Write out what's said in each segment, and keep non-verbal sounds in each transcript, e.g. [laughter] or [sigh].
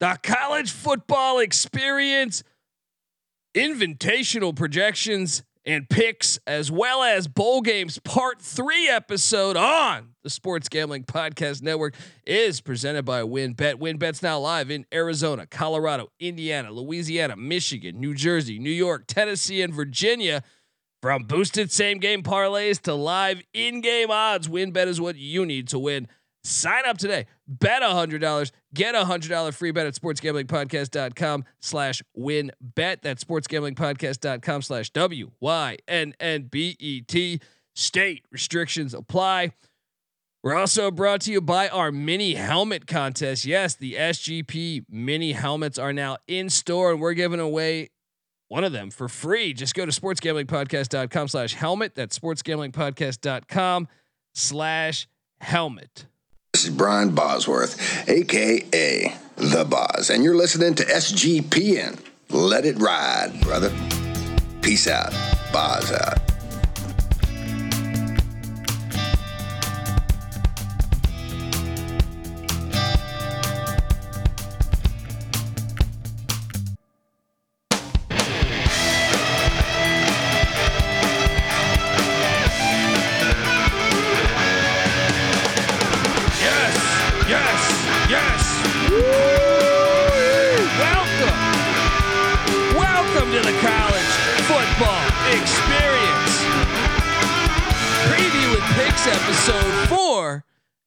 the college football experience, invitational projections and picks, as well as bowl games part three episode on the Sports Gambling Podcast Network is presented by WynnBET. WynnBET's now live in Arizona, Colorado, Indiana, Louisiana, Michigan, New Jersey, New York, Tennessee, and Virginia. From boosted same game parlays to live in game odds, WynnBET is what you need to win. Sign up today. Bet $100. Get a $100 free bet at sportsgamblingpodcast.com slash WynnBET. That's sportsgamblingpodcast.com slash W-Y-N-N-B-E-T. State restrictions apply. We're also brought to you by our mini helmet contest. Yes, the SGP mini helmets are now in store and we're giving away one of them for free. Just go to sportsgamblingpodcast.com slash helmet. That's sportsgamblingpodcast.com slash helmet. This is Brian Bosworth, aka The Boz, and you're listening to SGPN. Let it ride, brother. Peace out. Boz out.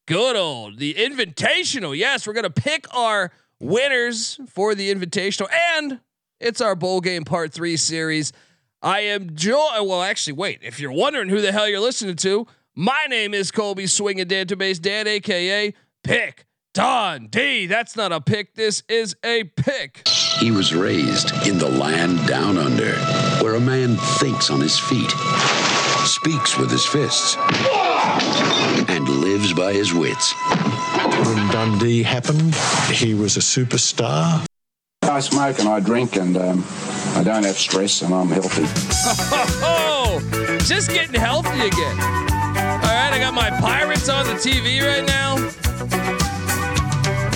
Good old the invitational. Yes, we're gonna pick our winners for the invitational, and it's our bowl game part three series. I am Joe. Uh, well, actually, wait. If you're wondering who the hell you're listening to, my name is Colby Swinging Database Dan, aka Pick Dundee. That's not a pick. This is a pick. He was raised in the land down under, where a man thinks on his feet, speaks with his fists, and lives by his wits. When Dundee happened, he was a superstar. I smoke and I drink and um, I don't have stress and I'm healthy. Oh, just getting healthy again. All right, I got my Pirates on the TV right now.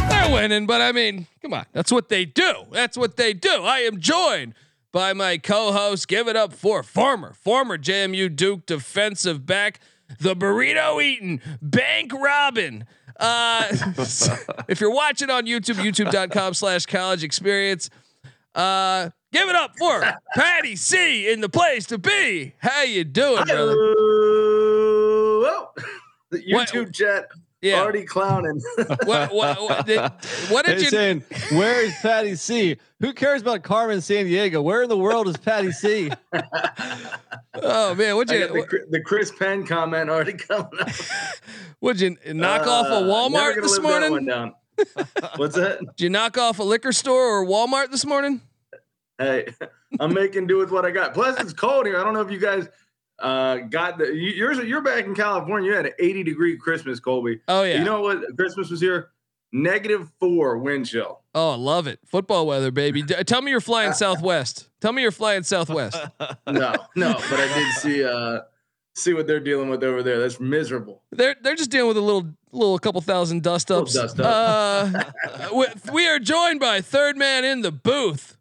They're winning, but I mean, come on, that's what they do. That's what they do. I am joined by my co-host. Give it up for former, former JMU Duke defensive back, the burrito eating, bank robbing. Uh, [laughs] if you're watching on YouTube, youtube.com slash college experience, uh, give it up for Patty C in the place to be. How you doing, brother? [laughs] The What- YouTube chat Yeah. already clowning. What, what, [laughs] what did, what did you? saying, where is Patty C? Who cares about Carmen Sandiego? Where in the world is Patty C? [laughs] Oh man, what'd I the, you? The Chris Penn comment already [laughs] coming up. What'd you knock off a Uh, Walmart this that morning? down. What's that? Did you knock off a liquor store or Walmart this morning? Hey, I'm making do with what I got. Plus, it's cold here. I don't know if you guys uh, got the. You, you're you're back in California. You had an 80 degree Christmas, Colby. Oh yeah. You know what? Christmas was here. Negative four wind chill. oh, I love it. Football weather, baby. D- tell me you're flying [laughs] Southwest. Tell me you're flying Southwest. [laughs] No, no, but I did see uh see what they're dealing with over there. That's miserable. They're they're just dealing with a little little couple thousand dust ups. dust up. Uh, we, we are joined by third man in the booth,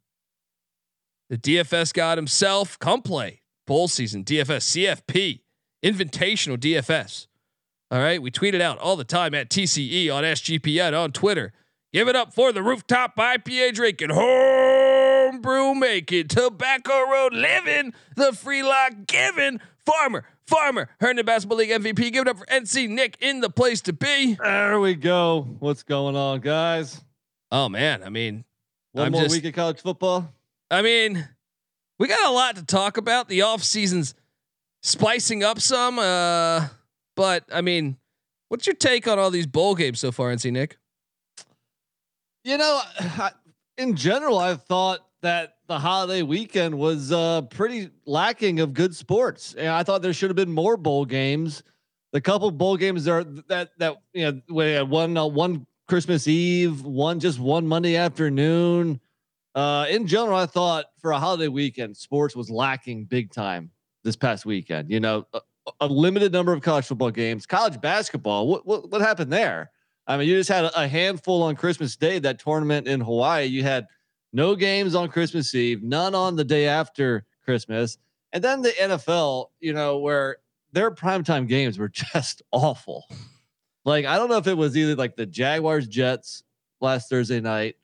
the DFS god himself. Come play bowl season DFS CFP Invitational DFS. All right, we tweet it out all the time at TCE on SGPN on Twitter. Give it up for the rooftop IPA drinking, homebrew making, tobacco road living, the free lock giving, farmer, farmer, Herndon Basketball League MVP. Give it up for NC Nick in the place to be. There we go. What's going on, guys? Oh man, I mean, One I'm more just- week of college football. I mean, we got a lot to talk about. The off season's spicing up some, uh, but I mean, what's your take on all these bowl games so far, NC Nick? You know, I- in general, I thought that the holiday weekend was uh, pretty lacking of good sports, and I thought there should have been more bowl games. The couple bowl games there that that you know, we had one uh, one Christmas Eve, one just one Monday afternoon. Uh, in general, I thought for a holiday weekend, sports was lacking big time this past weekend. You know, a, a limited number of college football games, college basketball. What what what happened there? I mean, you just had a handful on Christmas Day. That tournament in Hawaii, you had no games on Christmas Eve, none on the day after Christmas, and then the NFL. You know where their primetime games were [laughs] just awful. Like I don't know if it was either like the Jaguars Jets last Thursday night,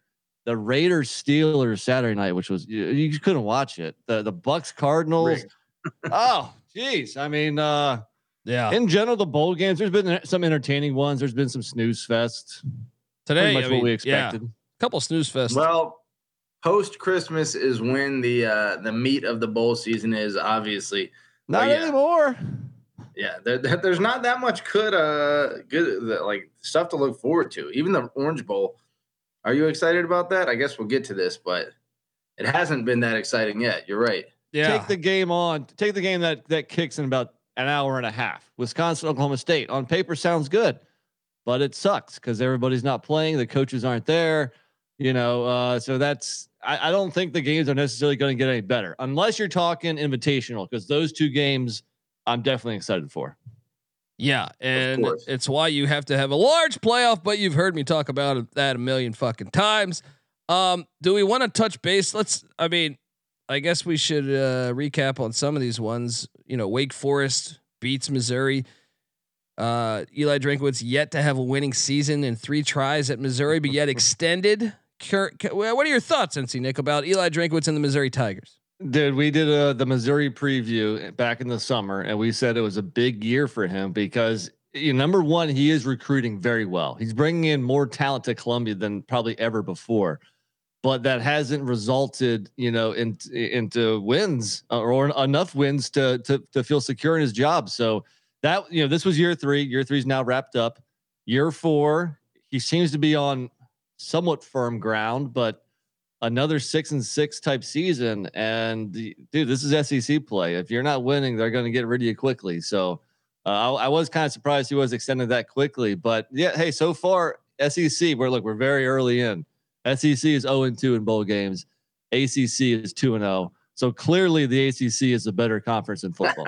the Raiders Steelers Saturday night, which was you, you couldn't watch it. The the Bucks Cardinals. [laughs] oh, geez. I mean, uh, Yeah. in general, the bowl games. There's been some entertaining ones. There's been some snooze fest. Today, Pretty much I what mean, we yeah, A couple snooze fest. Well, post Christmas is when the uh, the meat of the bowl season is. Obviously, Not yeah. anymore. yeah. There, there- there's not that much good uh good like stuff to look forward to. Even the Orange Bowl. Are you excited about that? I guess we'll get to this, but it hasn't been that exciting yet. You're right. yeah. Take the game on. Take the game that that kicks in about an hour and a half. Wisconsin, Oklahoma State. On paper, sounds good, but it sucks because everybody's not playing. The coaches aren't there. You know, uh, so that's. I, I don't think the games are necessarily going to get any better unless you're talking invitational because those two games I'm definitely excited for. Yeah, and it's why you have to have a large playoff. But you've heard me talk about that a million fucking times. Um, do we want to touch base? Let's. I mean, I guess we should uh, recap on some of these ones. You know, Wake Forest beats Missouri. Uh, Eli Drinkwitz yet to have a winning season in three tries at Missouri, but yet [laughs] extended. What are your thoughts, NC Nick, about Eli Drinkwitz and the Missouri Tigers? Dude, we did uh, the Missouri preview back in the summer, and we said it was a big year for him because you know, number one, he is recruiting very well. He's bringing in more talent to Columbia than probably ever before, but that hasn't resulted, you know, in, into wins uh, or enough wins to to to feel secure in his job. So that you know, this was year three. Year three is now wrapped up. Year four, he seems to be on somewhat firm ground, but another six and six type season. And dude, this is SEC play. If you're not winning, they're going to get rid of you quickly. So uh, I, I was kind of surprised he was extended that quickly. But yeah, hey, so far SEC, we're look, we're very early in. SEC is 0 and 2 in bowl games. ACC is 2 and 0. So clearly the ACC is a better conference in football.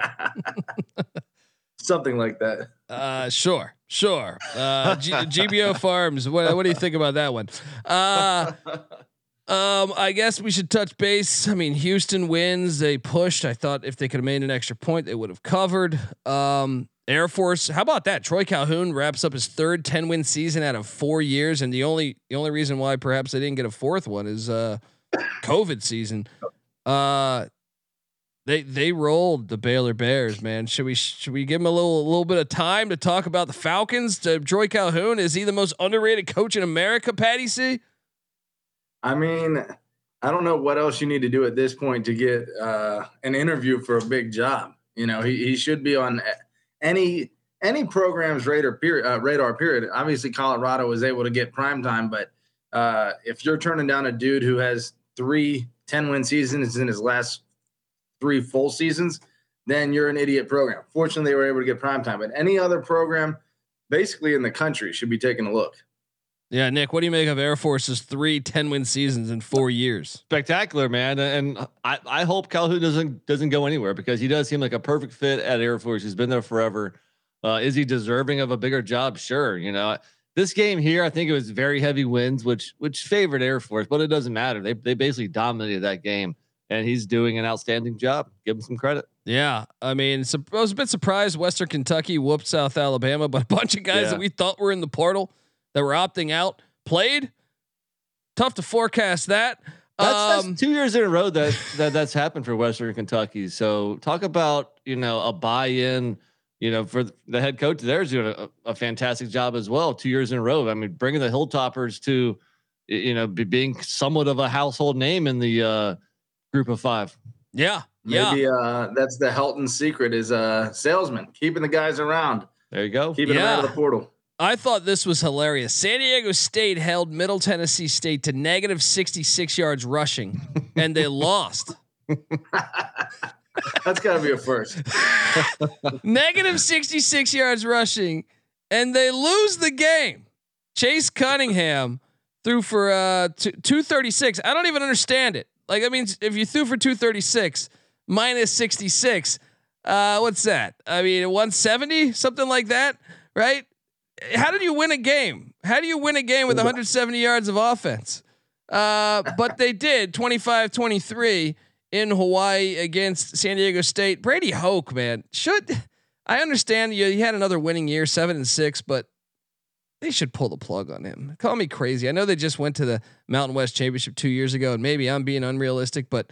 [laughs] Something like that. Uh, sure, sure. Uh, G- GBO Farms. What, what do you think about that one? Uh, [laughs] um, I guess we should touch base. I mean, Houston wins. They pushed. I thought if they could have made an extra point, they would have covered. Um, Air Force. How about that? Troy Calhoun wraps up his third 10 win season out of four years, and the only the only reason why perhaps they didn't get a fourth one is uh, COVID season. Uh, they they rolled the Baylor Bears, man. Should we should we give him a little a little bit of time to talk about the Falcons? To Troy Calhoun, is he the most underrated coach in America? Patty C. I mean, I don't know what else you need to do at this point to get uh, an interview for a big job. You know, he, he should be on any any program's radar period. Uh, radar period. Obviously, Colorado was able to get prime time, but uh, if you're turning down a dude who has three 10 win seasons in his last three full seasons, then you're an idiot program. Fortunately, they were able to get prime time, but any other program, basically in the country, should be taking a look. Yeah, Nick, what do you make of Air Force's three 10 win seasons in four years? Spectacular, man. And I, I hope Calhoun doesn't doesn't go anywhere because he does seem like a perfect fit at Air Force. He's been there forever. Uh, is he deserving of a bigger job? Sure. You know, this game here, I think it was very heavy winds, which which favored Air Force, but it doesn't matter. They they basically dominated that game, and he's doing an outstanding job. Give him some credit. Yeah, I mean, I was a bit surprised Western Kentucky whooped South Alabama, but a bunch of guys Yeah. that we thought were in the portal that were opting out played. Tough to forecast that. That's, Um, that's two years in a row that, that that's happened for Western Kentucky. So talk about you know a buy-in. You know, for the head coach, there's doing a, a fantastic job as well. Two years in a row. I mean, bringing the Hilltoppers to you know be, being somewhat of a household name in the uh, group of five. yeah, yeah. Maybe uh, that's the Helton secret is uh, salesman, keeping the guys around, There you go. keeping them out of the portal. I thought this was hilarious. San Diego State held Middle Tennessee State to negative 66 yards rushing, and they [laughs] lost. [laughs] That's got to be a first. [laughs] negative 66 yards rushing, and they lose the game. Chase Cunningham threw for uh t- 236. I don't even understand it. Like, I mean, if you threw for 236 minus 66, uh, what's that? I mean, 170, something like that, right? How did you win a game? How do you win a game with 170 yards of offense? Uh, but they did 25-23 in Hawaii against San Diego State. Brady Hoke, man, should I understand you? He had another winning year, seven and six, but they should pull the plug on him. Call me crazy. I know they just went to the Mountain West Championship two years ago, and maybe I'm being unrealistic, but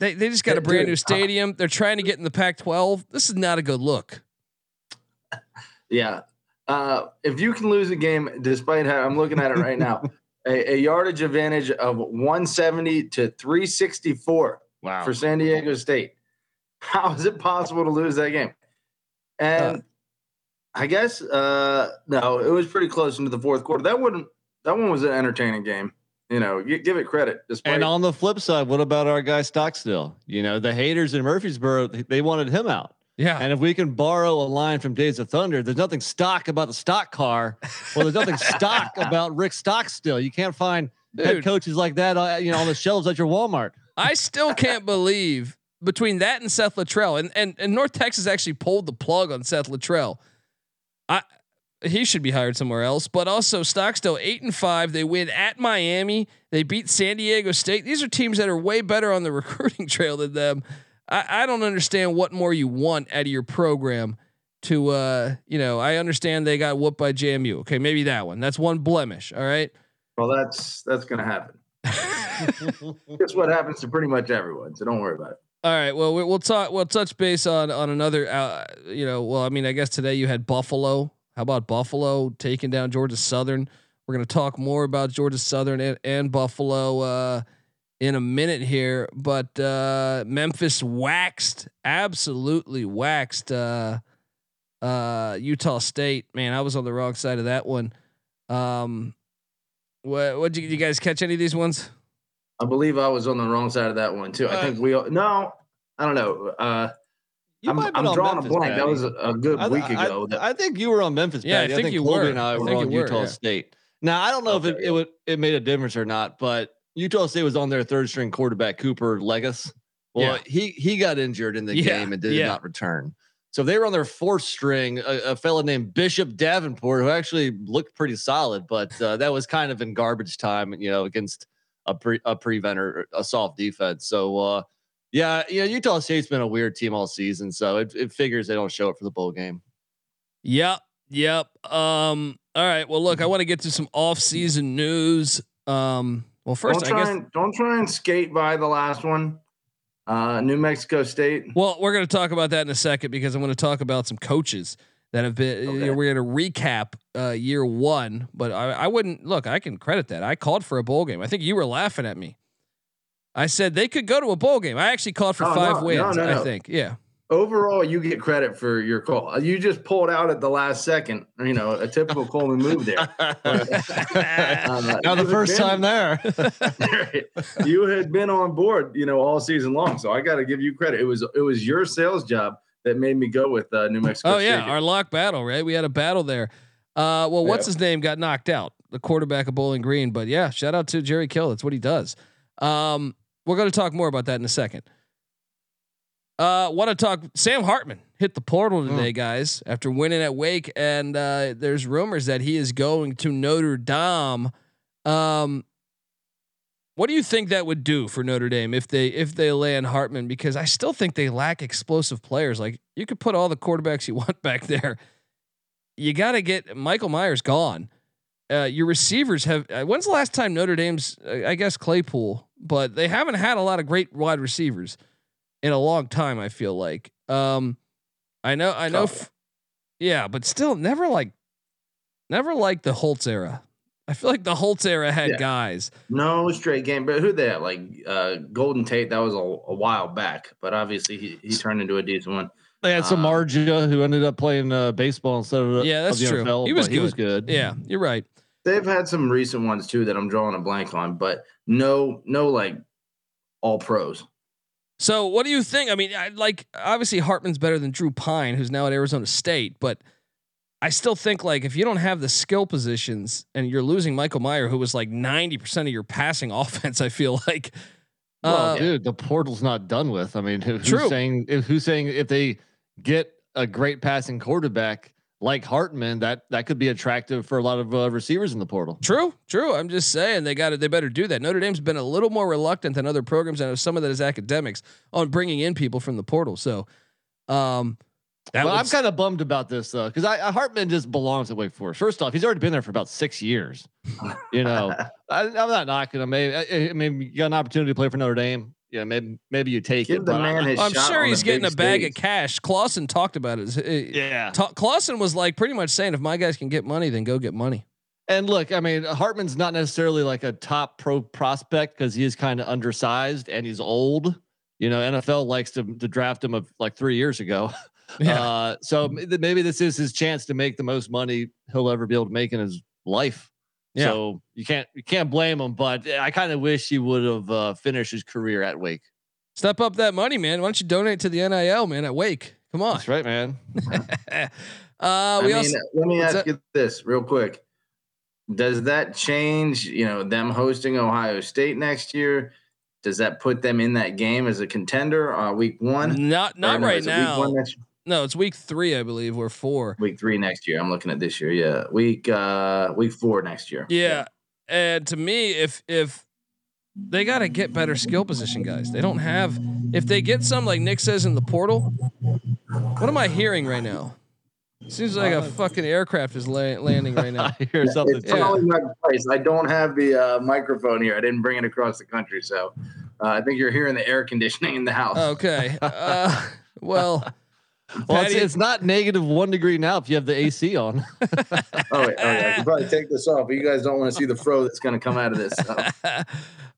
they they just got a brand new stadium. They're trying to get in the Pac-12. This is not a good look. Yeah. Uh, if you can lose a game, despite how I'm looking at it right now, [laughs] a, a, yardage advantage of 170 to 364 wow. for San Diego State. How is it possible to lose that game? And uh, I guess uh, no, it was pretty close into the fourth quarter. That wouldn't that one was an entertaining game. You know, give it credit. Despite- and on the flip side, what about our guy Stockstill? You know, the haters in Murfreesboro, they wanted him out. Yeah. And if we can borrow a line from Days of Thunder, there's nothing stock about the stock car. Well, there's nothing [laughs] stock about Rick Stockstill. You can't find Dude, head coaches like that, uh, you know, on the shelves at your Walmart. I still can't [laughs] believe between that and Seth Littrell, and, and and North Texas actually pulled the plug on Seth Littrell. I he should be hired somewhere else. But also Stockstill eight and five. They win at Miami. They beat San Diego State. These are teams that are way better on the [laughs] recruiting trail than them. I, I don't understand what more you want out of your program to uh you know I understand they got whooped by JMU. Okay, maybe that one. That's one blemish. All right. Well, that's that's gonna happen. [laughs] That's what happens to pretty much everyone. So don't worry about it. All right. Well, we'll talk. We'll touch base on on another. Uh, you know. Well, I mean, I guess today you had Buffalo. How about Buffalo taking down Georgia Southern? We're going to talk more about Georgia Southern and, and Buffalo. Uh, in a minute here, but uh, Memphis waxed, absolutely waxed uh, uh, Utah State. Man, I was on the wrong side of that one. Um, what what did you, you, guys catch any of these ones? I believe I was on the wrong side of that one too. I think we all, no, I don't know. Uh, I'm, I'm drawing Memphis, a blank. That was a, a good I, week ago. I, I, think you were on Memphis. Yeah, I think, I think you Colby were. And I, were on Utah yeah. State. Now I don't know okay, if it, yeah. it would it made a difference or not, but Utah State was on their third string quarterback Cooper Legas. Well, yeah. he he got injured in the yeah. game and did yeah. not return. So they were on their fourth string, a, a fellow named Bishop Davenport, who actually looked pretty solid, but uh, that was kind of in garbage time, you know, against a pre a preventer, a soft defense. So uh, yeah, you know, Utah State's been a weird team all season, so it, it figures they don't show up for the bowl game. Yep, yep. Um, all right. Well, look, I want to get to some off-season news. Um, well, 1st I guess and, don't try and skate by the last one. Uh, New Mexico State. Well, we're going to talk about that in a second because I'm going to talk about some coaches that have been. Okay. we're going to recap uh, year one, but I, I wouldn't look. I can credit that. I called for a bowl game. I think you were laughing at me. I said they could go to a bowl game. I actually called for oh, five no, wins. No, I think, yeah overall, you get credit for your call. You just pulled out at the last second. You know, a typical Coleman move there. [laughs] Uh, now the first been, time there, [laughs] you had been on board, you know, all season long. So I got to give you credit. It was it was your sales job that made me go with uh, New Mexico. Oh yeah, our lock battle, right? We had a battle there. Uh, well, what's yeah. his name got knocked out? The quarterback of Bowling Green. But yeah, shout out to Jerry Kill. That's what he does. Um, we're going to talk more about that in a second. Uh, want to talk? Sam Hartman hit the portal hmm. today, guys, after winning at Wake, and uh, there's rumors that he is going to Notre Dame. Um, what do you think that would do for Notre Dame if they if they land Hartman? Because I still think they lack explosive players. Like you could put all the quarterbacks [laughs] you want back there. You got to get Michael Myers gone. Uh, your receivers have. Uh, when's the last time Notre Dame's? Uh, I guess Claypool, but they haven't had a lot of great wide receivers in a long time. I feel like. Um, I know. I know. F- yeah, but still, never like, never like the Holtz era. I feel like the Holtz era had yeah. guys. No straight game, but who they had? Like uh, Golden Tate, that was a, a, while back, but obviously he, he turned into a decent one. They had some um, Margia who ended up playing uh, baseball instead of yeah, that's of true. NFL, he was good. He was good. Yeah, you're right. They've had some recent ones too that I'm drawing a blank on, but no, no like all pros. So what do you think? I mean, I, like obviously Hartman's better than Drew Pyne, who's now at Arizona State, but I still think like if you don't have the skill positions and you're losing Michael Mayer, who was like ninety percent of your passing [laughs] offense, I feel like. Well, uh, dude, the portal's not done with. I mean, who, who's true. saying who's saying if they get a great passing quarterback like Hartman, that that could be attractive for a lot of uh, receivers in the portal. True, true. I'm just saying they got to They better do that. Notre Dame's been a little more reluctant than other programs. I know some of that is academics on bringing in people from the portal. So, um, that well, I'm kind of bummed about this though, because I, I, Hartman just belongs at Wake Forest. First off, he's already been there for about six years. You know, [laughs] I, am not knocking him. I, I, mean, you got an opportunity to play for Notre Dame. Yeah, maybe maybe you take Give it. The man I, am sure he's getting a bag stage. of cash. Clawson talked about it. Yeah, Ta- Clawson was like pretty much saying, if my guys can get money, then go get money. And look, I mean, Hartman's not necessarily like a top pro prospect because he is kind of undersized and he's old. You know, NFL likes to, to draft him of like three years ago. [laughs] Yeah. Uh, so maybe this is his chance to make the most money he'll ever be able to make in his life. Yeah. So you can't you can't blame him, but I kind of wish he would have uh, finished his career at Wake. Step up that money, man. Why don't you donate to the NIL, man, at Wake? Come on. That's right, man. [laughs] uh, we I also, let me ask that? you this real quick. Does that change, you know, them hosting Ohio State next year? Does that put them in that game as a contender uh, week one? Not not right now. No, it's week three, I believe, or four. Week three next year. I'm looking at this year. Yeah, week uh week four next year. Yeah, yeah. and to me, if if they got to get better skill position guys, they don't have. If they get some like Nick says in the portal, what am I hearing right now? Seems like a fucking aircraft is la- landing right now. [laughs] I hear something. It's yeah. my place. I don't have the uh, microphone here. I didn't bring it across the country, so uh, I think you're hearing the air conditioning in the house. Okay. [laughs] Uh, well. Well, it's, it's, not negative one degree now if you have the AC on. oh, [laughs] wait, oh, yeah. I can probably take this off, but you guys don't want to see the fro that's going to come out of this. So. [laughs]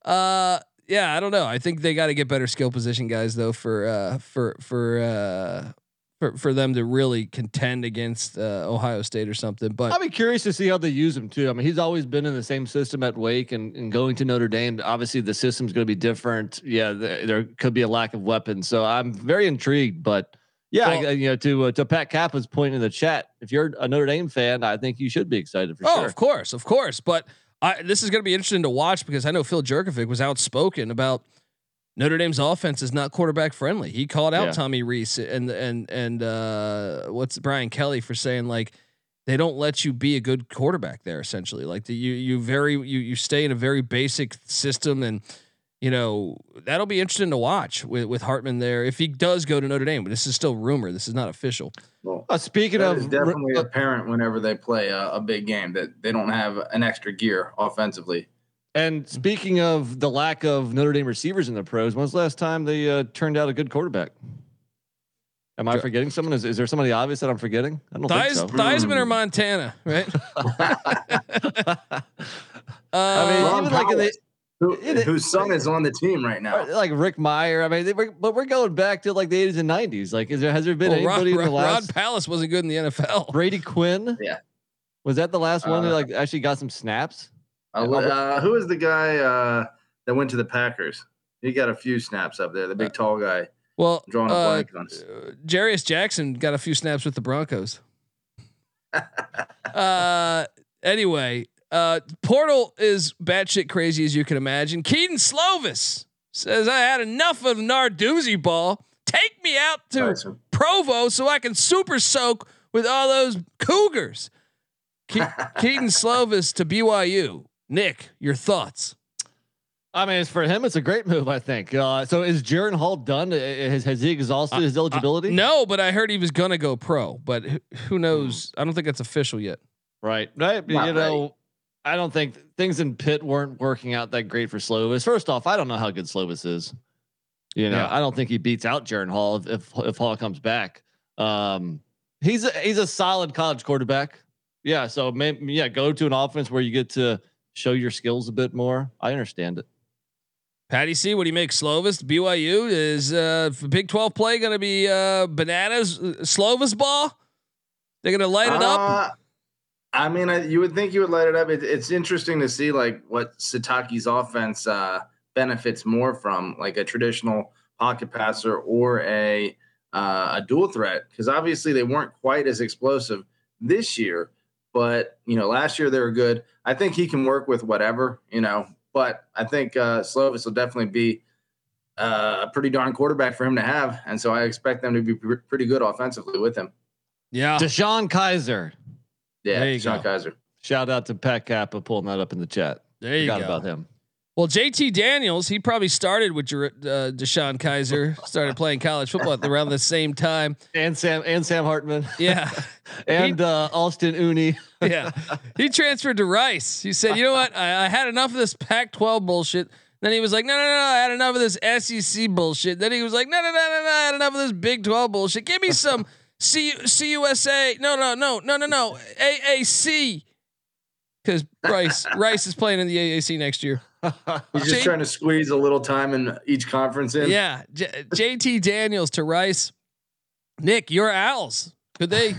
Uh, yeah, I don't know. I think they got to get better skill position guys though for uh, for for uh, for for them to really contend against uh, Ohio State or something. But I'll be curious to see how they use him too. I mean, he's always been in the same system at Wake and, and going to Notre Dame. Obviously, the system's going to be different. Yeah, there, there could be a lack of weapons, so I'm very intrigued. But yeah, well, I, you know, to uh, to Pat Kappa's point in the chat, if you're a Notre Dame fan, I think you should be excited for oh, sure. of course, of course. But I, this is going to be interesting to watch because I know Phil Jurkovec was outspoken about Notre Dame's offense is not quarterback friendly. He called out yeah. Tommy Rees and and and uh, what's Brian Kelly for saying like they don't let you be a good quarterback there. Essentially, like the, you you very you you stay in a very basic system and you know, that'll be interesting to watch with, with Hartman there if he does go to Notre Dame. But this is still rumor. This is not official. Well, uh, speaking of, definitely uh, apparent whenever they play a, a, big game that they don't have an extra gear offensively. And speaking of the lack of Notre Dame receivers in the pros, when's the last time they uh, turned out a good quarterback? Am I forgetting someone? Is, is there somebody obvious that I'm forgetting? I don't Thies, think so. Theismann or Montana, right? uh, [laughs] [laughs] I mean, even like in the who, whose son is on the team right now. Like Rick Mirer. I mean, they were, but we're going back to like the 80s and 90s. Like, is there has there been well, anybody Rod, in the last? Ron Powlus wasn't good in the NFL. Brady Quinn. Yeah. Was that the last uh, one that like actually got some snaps? Uh, uh, who is the guy uh, that went to the Packers? He got a few snaps up there. The big uh, tall guy. Well, drawing a uh, blank on. Jarious Jackson got a few snaps with the Broncos. [laughs] uh, anyway, uh, Portal is batshit crazy as you can imagine. Kedon Slovis says, I had enough of Narduzzi ball. Take me out to Provo so I can super soak with all those Cougars. Ke- [laughs] Kedon Slovis to BYU. Nick, your thoughts? I mean, it's for him. It's a great move, I think. Uh, so, is Jaren Hall done? Has, has he exhausted uh, his eligibility? Uh, no, but I heard he was gonna go pro. But who knows? I don't think that's official yet. Right, right. Not you know, I don't think things in Pitt weren't working out that great for Slovis. First off, I don't know how good Slovis is. You know, yeah. I don't think he beats out Jaren Hall if, if, if Hall comes back. Um, he's a, he's a solid college quarterback. Yeah, so maybe yeah, go to an offense where you get to show your skills a bit more. I understand it. Patty C, what do you make? Slovis, BYU is uh, Big Twelve play going to be uh, bananas? Uh, Slovis ball? They're going to light it up. I mean, I, you would think you would light it up. It, it's interesting to see like what Sitake's offense uh, benefits more from, like a traditional pocket passer or a uh, a dual threat, because obviously they weren't quite as explosive this year. But you know, last year they were good. I think he can work with whatever, you know. But I think uh, Slovis will definitely be uh, a pretty darn quarterback for him to have, and so I expect them to be pretty good offensively with him. Yeah. DeShone Kizer. Yeah, There you Sean go. Kaiser. Shout out to Pat Kappa pulling that up in the chat. There you Forgot go. about him. Well, JT Daniels, he probably started with Jer- uh, DeShone Kizer, started [laughs] playing college football at around the same time. And Sam and Sam Hartman. Yeah. [laughs] and uh, Austin Uni. [laughs] yeah. He transferred to Rice. He said, you know what? I, I had enough of this Pac 12 bullshit. Then he was like, no, no, no, no, I had enough of this SEC bullshit. Then he was like, no, no, no, no, no, I had enough of this Big 12 bullshit. Give me some C- CUSA. No, no, no, no, no, no. AAC. Because Rice, [laughs] Rice is playing in the AAC next year. He's just Jay- trying to squeeze a little time in each conference in. Yeah, J- JT Daniels to Rice. Nick, your Owls. Could they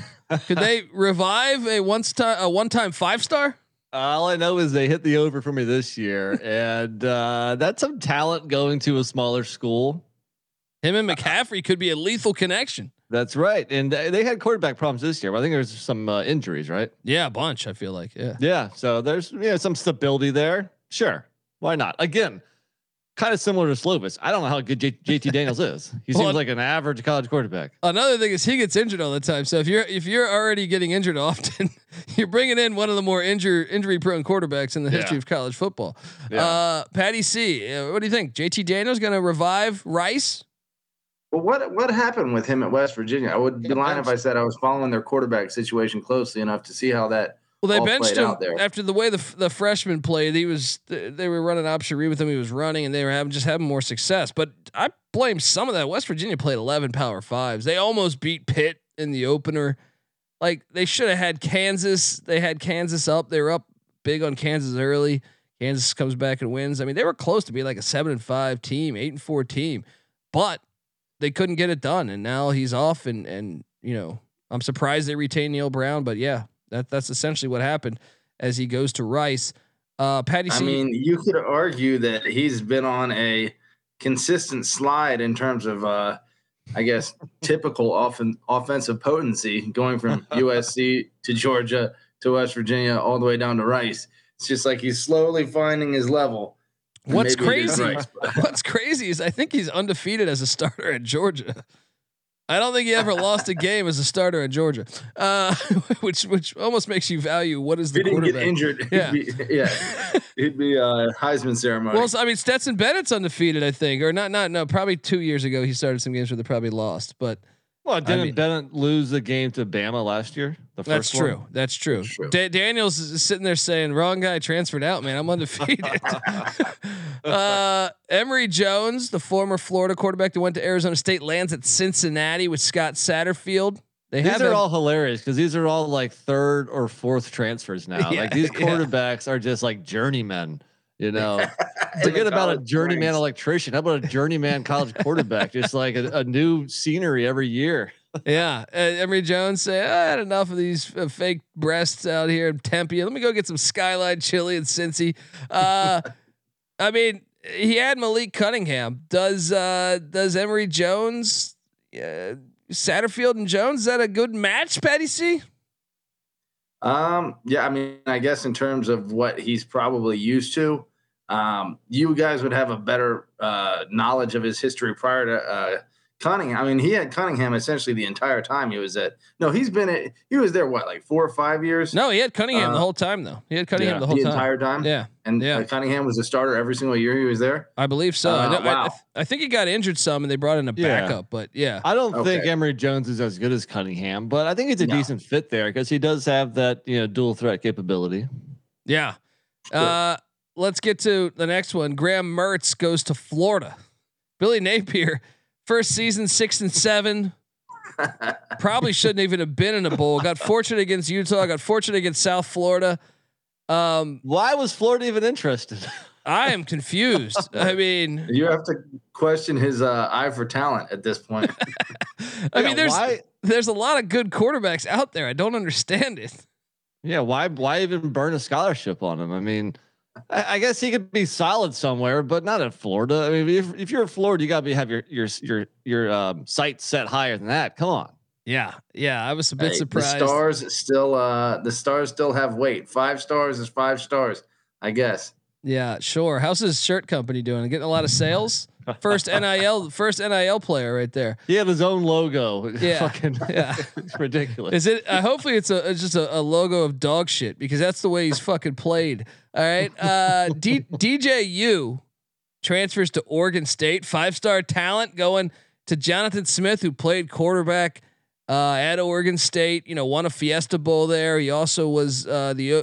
could they [laughs] revive a once time a one time five star? All I know is they hit the over for me this year, and uh, that's some talent going to a smaller school. Him and McCaffrey could be a lethal connection. That's right, and they had quarterback problems this year. But I think there's some uh, injuries, right? Yeah, a bunch. I feel like yeah. Yeah, so there's yeah some stability there. Sure, why not? Again, kind of similar to Slovis. I don't know how good J- JT [laughs] Daniels is. He seems Well, like an average college quarterback. Another thing is he gets injured all the time. So if you're if you're already getting injured [laughs] often, you're bringing in one of the more injure injury prone quarterbacks in the history Yeah. of college football. Yeah. Uh, Patty C, uh, what do you think? JT Daniels going to revive Rice? Well, what what happened with him at West Virginia? I would be lying if I said I was following their quarterback situation closely enough to see how that. Well, they benched him after the way the the freshman played. He was they were running option read with him. He was running, and they were having just having more success. But I blame some of that. West Virginia played eleven power fives. They almost beat Pitt in the opener. Like they should have had Kansas. They had Kansas up. They were up big on Kansas early. Kansas comes back and wins. I mean, they were close to be like a seven and five team, eight and four team, but they couldn't get it done. And now he's off. And and you know, I'm surprised they retained Neal Brown. But yeah, that that's essentially what happened as he goes to Rice. Uh, Patty, I C, mean, you could argue that he's been on a consistent slide in terms of, uh, I guess, typical offen- offensive potency, going from [laughs] USC to Georgia to West Virginia all the way down to Rice. It's just like he's slowly finding his level. What's maybe it is crazy? But- [laughs] what's crazy is I think he's undefeated as a starter at Georgia. I don't think he ever lost a game as a starter at Georgia, uh, [laughs] which which almost makes you value what is the he didn't get injured, Yeah. he'd be, yeah, he'd be uh, Heisman ceremony. Well, so, I mean Stetson Bennett's undefeated, I think, or not? Not no. Probably two years ago he started some games where they probably lost, but Well, didn't mean- Bennett lose the game to Bama last year? The that's first one? true. That's true. That's true. Da- Daniels is sitting there saying, "Wrong guy transferred out, man. I'm undefeated." [laughs] uh, Emory Jones, the former Florida quarterback that went to Arizona State, lands at Cincinnati with Scott Satterfield. They These have are a- all hilarious because these are all like third or fourth transfers now. [laughs] Yeah, like these yeah. quarterbacks are just like journeymen. You [laughs] know, forget about a journeyman ranks. electrician. How about a journeyman college quarterback? Just like a, a new scenery every year. [laughs] Yeah, uh, Emory Jones say I had enough of these uh, fake breasts out here in Tempe. Let me go get some Skyline chili in Cincy. Uh, [laughs] I mean, he had Malik Cunningham. Does uh, does Emory Jones, uh, Satterfield and Jones is that a good match, Patty C? Um, yeah, I mean, I guess in terms of what he's probably used to, um, you guys would have a better uh, knowledge of his history prior to uh, Cunningham. I mean, he had Cunningham essentially the entire time he was at. No, he's been at. He was there what, like four or five years? No, he had Cunningham the Uh, whole time though. He had Cunningham yeah, the whole the time. entire time. Yeah, and yeah. uh, Cunningham was a starter every single year he was there. I believe so. I, Uh, know, I- I, wow. th- I think he got injured some, and they brought in a Yeah. backup. But yeah, I don't think Okay. Emory Jones is as good as Cunningham, but I think it's a No. decent fit there because he does have that you know dual threat capability. Yeah. Uh, let's get to the next one. Graham Mertz goes to Florida. Billy Napier, first season six and seven. [laughs] Probably shouldn't even have been in a bowl. Got fortunate against Utah. Got fortunate against South Florida. Um, Why was Florida even interested? I am confused. I [laughs] mean, You have to question his uh, eye for talent at this point. [laughs] I Yeah, mean, there's why, there's a lot of good quarterbacks out there. I don't understand it. yeah, why why even burn a scholarship on him? I mean, I, I guess he could be solid somewhere, but not in Florida. I mean, if, if you're in Florida, you got to be have your your your your um, sights set higher than that. Come on. Yeah, yeah. I was a bit Hey, surprised. The stars still uh the stars still have weight. Five stars is five stars, I guess. Yeah, sure. How's his shirt company doing? Getting a lot of sales? First NIL, first NIL player right there. He had his own logo. [laughs] Yeah. Fucking [laughs] Yeah. it's ridiculous. Is it? Uh, hopefully, it's a it's just a, a logo of dog shit because that's the way he's fucking played. All right, uh, D, [laughs] DJU transfers to Oregon State, five star talent going to Jonathan Smith, who played quarterback uh, at Oregon State. You know, won a Fiesta Bowl there. He also was uh, the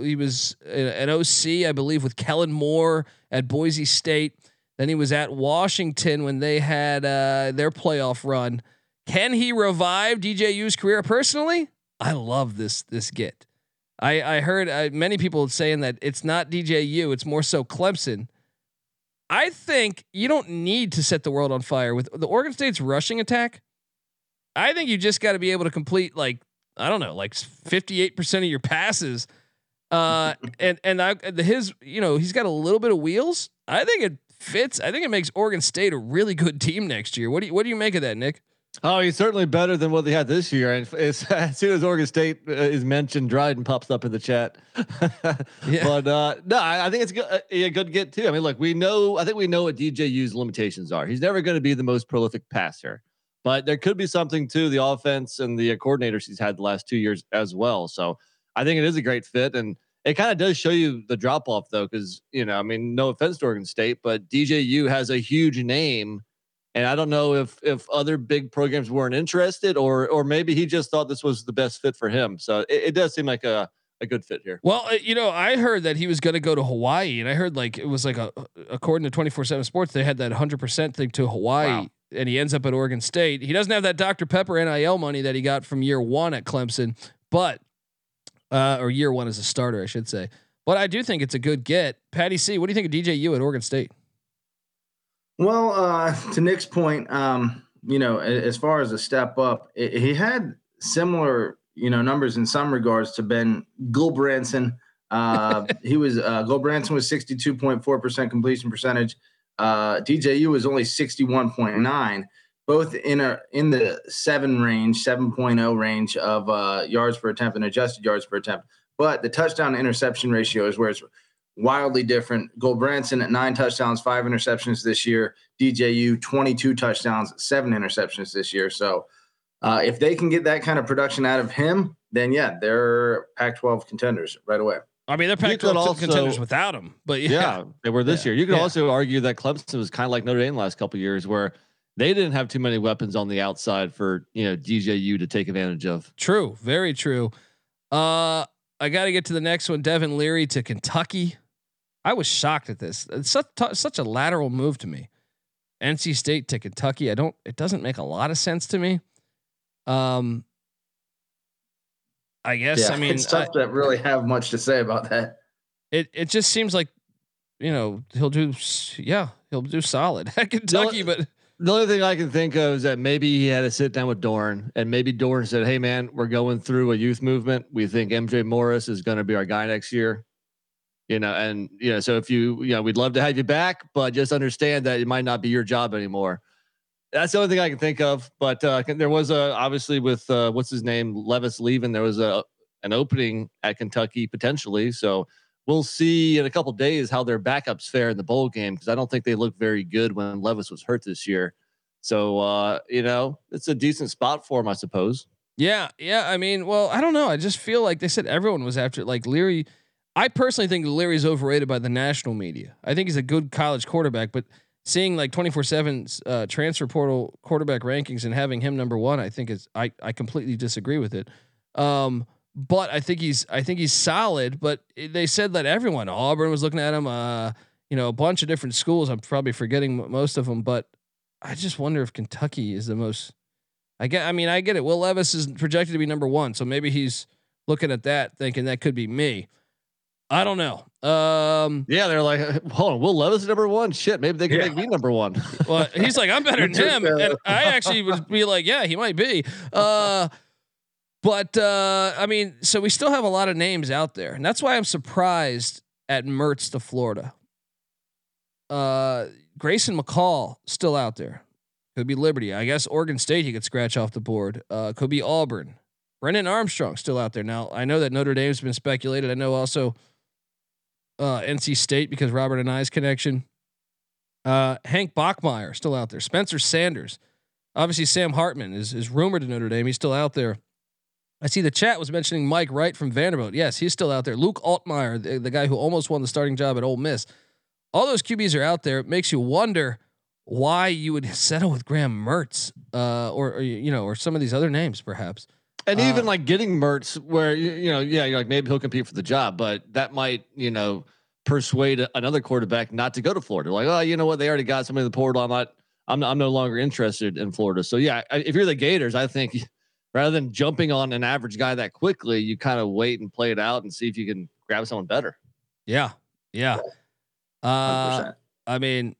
uh, he was an OC, I believe, with Kellen Moore at Boise State. Then he was at Washington when they had uh, their playoff run. Can he revive DJU's career? Personally, I love this this get. I I heard uh, many people saying that it's not DJU, it's more so Clemson. I think you don't need to set the world on fire with the Oregon State's rushing attack. I think you just got to be able to complete like I don't know, like 58% of your passes. Uh [laughs] and and I his you know, he's got a little bit of wheels. I think it fits. I think it makes Oregon State a really good team next year. What do you what do you make of that, Nick? Oh, he's certainly better than what they had this year. And as, [laughs] as soon as Oregon State uh, is mentioned, Dryden pops up in the chat. [laughs] Yeah. But uh, no, I, I think it's good, a, a good get too. I mean, look, we know. I think we know what DJU's limitations are. He's never going to be the most prolific passer, but there could be something to the offense and the coordinators he's had the last two years as well. So I think it is a great fit, and it kind of does show you the drop off though, because you know, I mean, no offense to Oregon State, but DJU has a huge name and I don't know if if other big programs weren't interested, or or maybe he just thought this was the best fit for him. So it, it does seem like a a good fit here. Well, uh, you know, I heard that he was going to go to Hawaii, and I heard like it was like a according to twenty four seven Sports, they had that hundred percent thing to Hawaii, Wow. and he ends up at Oregon State. He doesn't have that Dr Pepper NIL money that he got from year one at Clemson, but uh, or year one as a starter, I should say. But I do think it's a good get. Patty C, what do you think of DJU at Oregon State? Well, uh, [laughs] to Nick's point, um, you know, as far as a step up, i he had similar, you know, numbers in some regards to Ben Gulbranson. Uh, [laughs] he was uh, Gulbranson was sixty two point four percent completion percentage. Uh, DJU was only sixty one point nine, both in a in the seven range, 7.0 range of uh, yards per attempt and adjusted yards per attempt. But the touchdown interception ratio is where it's wildly different. Gold Gulbranson at nine touchdowns, five interceptions this year. DJU 22 touchdowns, seven interceptions this year. So uh, if they can get that kind of production out of him, then yeah, they're Pac-12 contenders right away. I mean, they're You Pac could 12 also- contenders without him, but yeah. Yeah, they were this Yeah. year. You could Yeah. also argue that Clemson was kind of like Notre Dame the last couple of years, where they didn't have too many weapons on the outside for you know DJU to take advantage of. True, very true. Uh, I got to get to the next one. Devin Leary to Kentucky. I was shocked at this. It's such such a lateral move to me. NC State to Kentucky. I don't. It doesn't make a lot of sense to me. Um, I guess. I mean, it's I- tough to really have much to say about that. it it just seems like, you know, he'll do. Yeah, he'll do solid [laughs] at Kentucky, but The only thing I can think of is that maybe he had to sit down with Doeren, and maybe Doeren said, "Hey, man, we're going through a youth movement. We think MJ Morris is going to be our guy next year." You know, and you know, so if you, you know, we'd love to have you back, but just understand that it might not be your job anymore. That's the only thing I can think of. But uh, there was a obviously with uh, what's his name, Levis leaving. There was a an opening at Kentucky potentially. So we'll see in a couple days how their backups fare in the bowl game because I don't think they looked very good when Levis was hurt this year. So uh, you know, it's a decent spot for him, I suppose. Yeah, yeah. I mean, well, I don't know. I just feel like they said everyone was after like Leary. I personally think Leary's overrated by the national media. I think he's a good college quarterback, but seeing like 24/7 uh, transfer portal quarterback rankings and having him number 1, I think is I I completely disagree with it. Um but I think he's I think he's solid, but they said that everyone Auburn was looking at him uh you know, a bunch of different schools. I'm probably forgetting most of them, but I just wonder if Kentucky is the most I get. I mean, I get it. Will Levis is projected to be number one, so maybe he's looking at that, thinking that could be me. I don't know. Um, Yeah, they're like, [laughs] hold on, Will Levis is number one. Shit, maybe they can Yeah. make me number one. well, he's like, I'm better [laughs] than him, and I actually would be like, yeah, he might be. Uh, but uh, I mean, so we still have a lot of names out there, and that's why I'm surprised at Mertz to Florida. Uh, Grayson McCall still out there. Could be Liberty. I guess Oregon State he could scratch off the board. Uh, could be Auburn. Brennan Armstrong still out there. Now I know that Notre Dame's been speculated. I know also uh, NC State because Robert Anae's connection. Uh, Hank Bachmeier still out there. Spencer Sanders. Obviously, Sam Hartman is is rumored to Notre Dame. He's still out there. I see the chat was mentioning Mike Wright from Vanderbilt. Yes, he's still out there. Luke Altmyer, the, the guy who almost won the starting job at Ole Miss. All those QBs are out there. It makes you wonder why you would [laughs] settle with Graham Mertz, uh, or, or you know, or some of these other names, perhaps. And Uh, even like getting Mertz, where you, you know, yeah, you're like maybe he'll compete for the job, but that might, you know, persuade another quarterback not to go to Florida. Like, oh, you know what? They already got somebody in the portal. I'm not. I'm. I'm no longer interested in Florida. So yeah, if you're the Gators, I think rather than jumping on an average guy that quickly, you kind of wait and play it out and see if you can grab someone better. Yeah, yeah. Uh, I mean,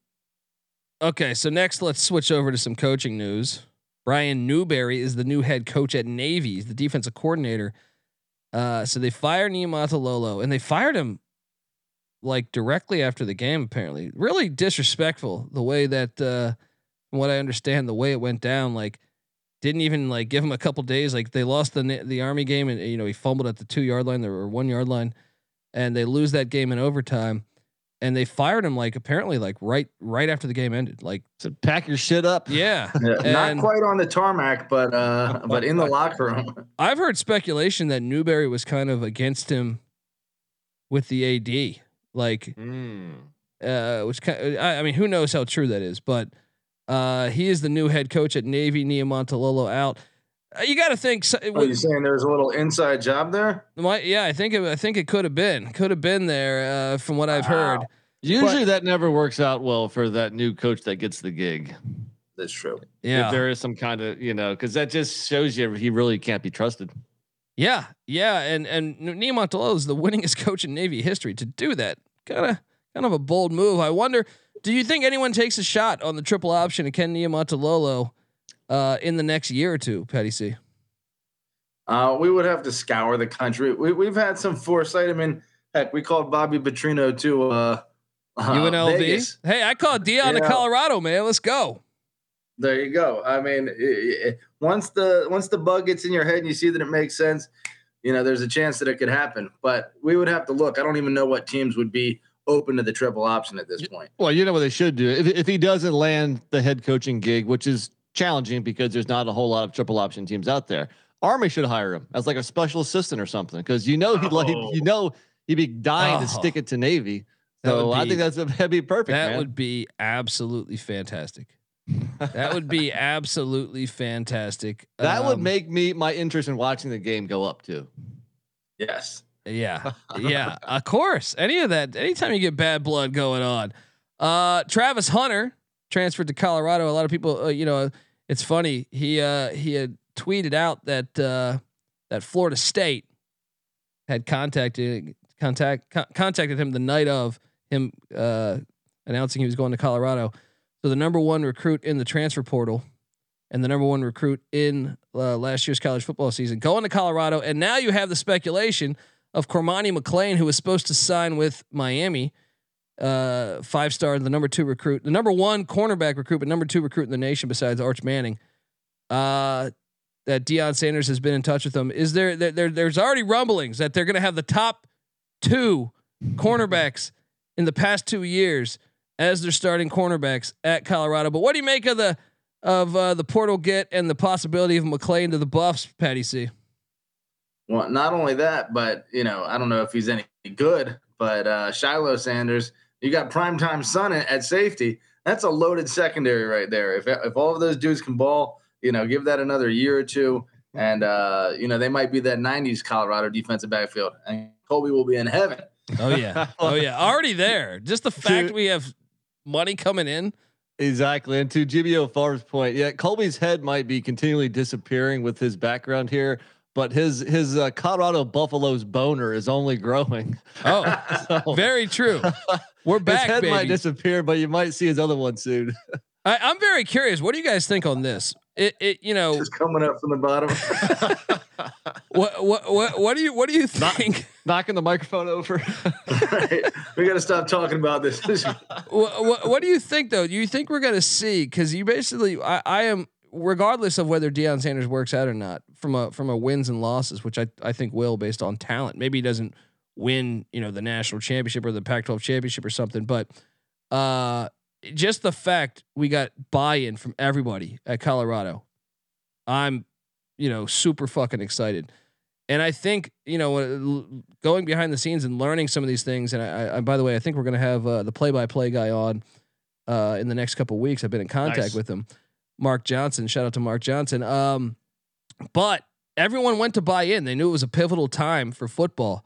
okay. So next, let's switch over to some coaching news. Brian Newberry is the new head coach at Navy. He's the defensive coordinator. Uh, so they fired Niumatalolo, and they fired him like directly after the game. Apparently, really disrespectful the way that, uh, from what I understand, the way it went down. Like, didn't even like give him a couple days. Like they lost the the Army game, and you know he fumbled at the two yard line or one yard line, and they lose that game in overtime and they fired him like apparently like right right after the game ended. Like So pack your shit up. yeah, Yeah, [laughs] not quite on the tarmac, but uh, [laughs] but in the locker room. I've heard speculation that Newberry was kind of against him with the AD, like Mm. uh, which kind I, I mean who knows how true that is, but uh, he is the new head coach at Navy. Niumatalolo out. Uh, you got to think. so- Are you saying there's a little inside job there? my, yeah, I think it, I think it could have been could have been there uh, from what I've heard. Usually that never works out well for that new coach that gets the gig. That's true. Yeah, If there is some kind of, you know, because that just shows you he really can't be trusted. Yeah, yeah, and and Niumatalolo is the winningest [laughs] coach in Navy history to do that. Kind of, kind of a bold move. I wonder, do you think anyone takes a shot on the triple option of Ken Niumatalolo uh, in the next year or two, Patty C? Uh, we would have to scour the country. We, we've had some foresight. I mean, heck, we called Bobby Petrino to uh, uh, UNLV. Vegas. Hey, I called Deion to Colorado, man. Let's go. There you go. I mean, once the once the bug gets in your head and you see that it makes sense, you know, there's a chance that it could happen. But we would have to look. I don't even know what teams would be open to the triple option at this point. Well, you know what they should do if if he doesn't land the head coaching gig, which is challenging because there's not a whole lot of triple option teams out there. Army should hire him as like a special assistant or something because you know he'd like Oh. you know he'd be dying Oh. to stick it to Navy. So would I think that's that'd be perfect. That man. would be absolutely fantastic. That would be [laughs] absolutely fantastic. that would Um, make me my interest in watching the game go up too. Yes. Yeah, [laughs] yeah, of course. Any of that, anytime you get bad blood going on. Uh, Travis Hunter transferred to Colorado. A lot of people, uh, you know, it's funny. He uh, he had tweeted out that uh, that Florida State had contacted contact con- contacted him the night of him uh, announcing he was going to Colorado. So the number one recruit in the transfer portal and the number one recruit in uh, last year's college football season going to Colorado, and now you have the speculation of Cormani McClain, who was supposed to sign with Miami, uh, five star, the number two recruit, the number one cornerback recruit, but number two recruit in the nation besides Arch Manning. Uh, that Deion Sanders has been in touch with them. Is there, there, there there's already rumblings that they're going to have the top two cornerbacks in the past two years as their starting cornerbacks at Colorado. But what do you make of the of uh, the portal get and the possibility of McClain to the Buffs, Patty C? Well, not only that, but you know, I don't know if he's any good, but uh, Shiloh Sanders, you got primetime son at, at safety. That's a loaded secondary right there. If if all of those dudes can ball, you know, give that another year or two, and uh, you know, they might be that '90s Colorado defensive backfield, and Colby will be in heaven. Oh yeah, [laughs] oh yeah, already there. Just the fact Dude. we have money coming in. Exactly. And to Jimmy O'Farr's point, yeah, Colby's head might be continually disappearing with his background here, but his his uh, Colorado Buffaloes boner is only growing. Oh, [laughs] So very true. We're back. his back, head might disappear, but you might see his other one soon. [laughs] I, I'm very curious. What do you guys think on this? It, it you know, Just coming up from the bottom. [laughs] what, what, what, what do you, what do you think? Knocking the microphone over. right? We got to stop talking about this. what, what, what do you think though? Do you think we're gonna see? Because you basically, I, I am, regardless of whether Deion Sanders works out or not, from a from a wins and losses, which I I think will based on talent. Maybe he doesn't win, you know, the national championship or the Pac-12 championship or something, but uh, just the fact we got buy-in from everybody at Colorado, I'm, you know, super fucking excited. And I think you know, uh, going behind the scenes and learning some of these things. And I, I by the way, I think we're gonna have uh, the play-by-play guy on uh, in the next couple weeks. I've been in contact Nice. with him, Mark Johnson. Shout out to Mark Johnson. Um, but everyone went to buy in. They knew it was a pivotal time for football,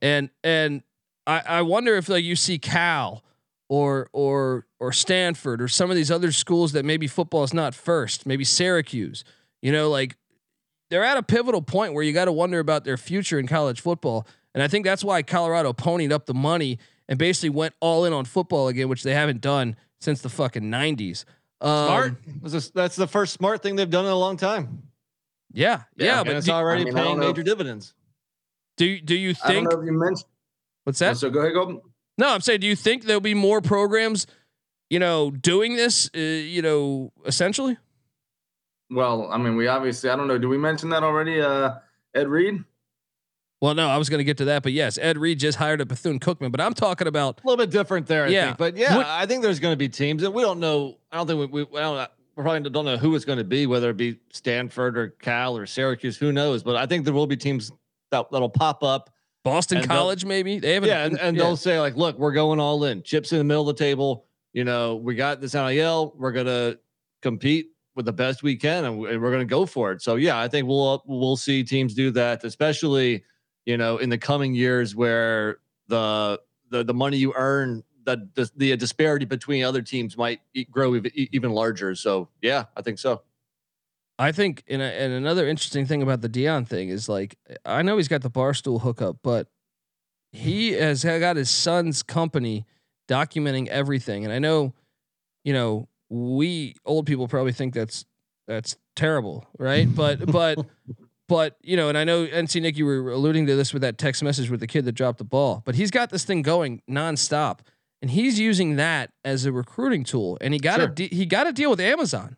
and and I, I wonder if like you see Cal or or or Stanford or some of these other schools that maybe football is not first, maybe Syracuse. You know, like they're at a pivotal point where you got to wonder about their future in college football. And I think that's why Colorado ponied up the money and basically went all in on football again, which they haven't done since the fucking 90s. Um, Smart. That's the first smart thing they've done in a long time. Yeah, yeah, and but it's do, already I mean, paying don't know major dividends. do do you I don't think know if you mentioned. what's that? So go ahead, Golden. No, I'm saying, do you think there'll be more programs, you know, doing this, uh, you know, essentially? Well, I mean, we obviously. I don't know. Did we mention that already? Uh, Ed Reed. Well, no, I was going to get to that, but yes, Ed Reed just hired a Bethune Cookman, but I'm talking about A little bit different there, I Yeah. think. But yeah, What- I think there's going to be teams, and we don't know. I don't think we, we, we don't, we probably don't know who it's going to be, whether it be Stanford or Cal or Syracuse. Who knows? But I think there will be teams that that'll pop up. Boston College, maybe they haven't. Yeah, and, and yeah. they'll say like, "Look, we're going all in. Chips in the middle of the table. You know, we got this NIL. We're gonna compete with the best we can, and we- we're gonna go for it." So yeah, I think we'll we'll see teams do that, especially you know in the coming years where the the the money you earn. The, the the disparity between other teams might grow even, even larger. So yeah, I think so. I think, and, and another interesting thing about the Deion thing is like, I know he's got the barstool hookup, but he has got his son's company documenting everything. And I know, you know, we old people probably think that's that's terrible, right? But [laughs] but but you know, and I know NC Nick, you were alluding to this with that text message with the kid that dropped the ball, but he's got this thing going nonstop, and he's using that as a recruiting tool. And he got Sure. to de- he got to deal with Amazon.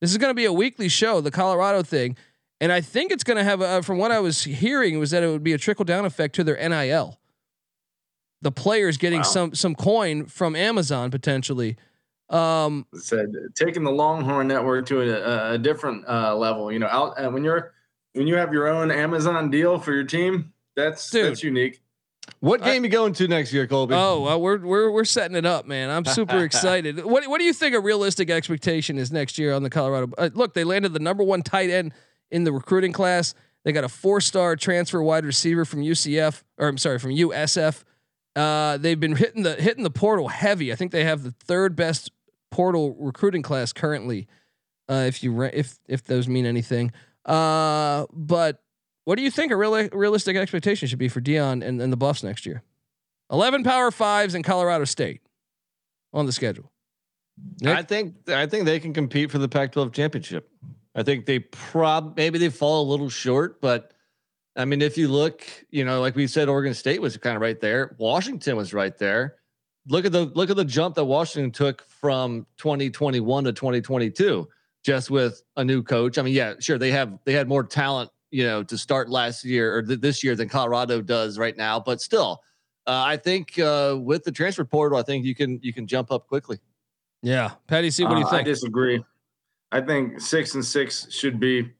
This is going to be a weekly show, the Colorado thing, and I think it's going to have. A, from what I was hearing, was that it would be a trickle down effect to their NIL. The players getting Wow. some some coin from Amazon potentially. Um, said taking the Longhorn Network to a, a different uh, level. You know, out uh, when you're when you have your own Amazon deal for your team, that's Dude. that's unique. What I- game you going to next year, Colby? Oh, well, we're we're we're setting it up, man. I'm super [laughs] excited. What what do you think a realistic expectation is next year on the Colorado? Uh, look, they landed the number one tight end in the recruiting class. They got a four star transfer wide receiver from UCF, or I'm sorry, from USF. Uh, they've been hitting the hitting the portal heavy. I think they have the third best portal recruiting class currently. Uh, if you re- if if those mean anything. Uh, but what do you think a real realistic expectation should be for Deion and, and the Buffs next year? 11 power fives in Colorado State on the schedule. Nick? I think I think they can compete for the Pac-12 championship. I think they prob maybe they fall a little short, but I mean, if you look, you know, like we said, Oregon State was kind of right there. Washington was right there. Look at the look at the jump that Washington took from 2021 to 2022, just with a new coach. I mean, yeah, sure they have they had more talent, you know, to start last year or th- this year than Colorado does right now, but still, uh, I think uh, with the transfer portal, I think you can you can jump up quickly. yeah. Patty C, what do you Uh, think? I disagree. I think six and six should be.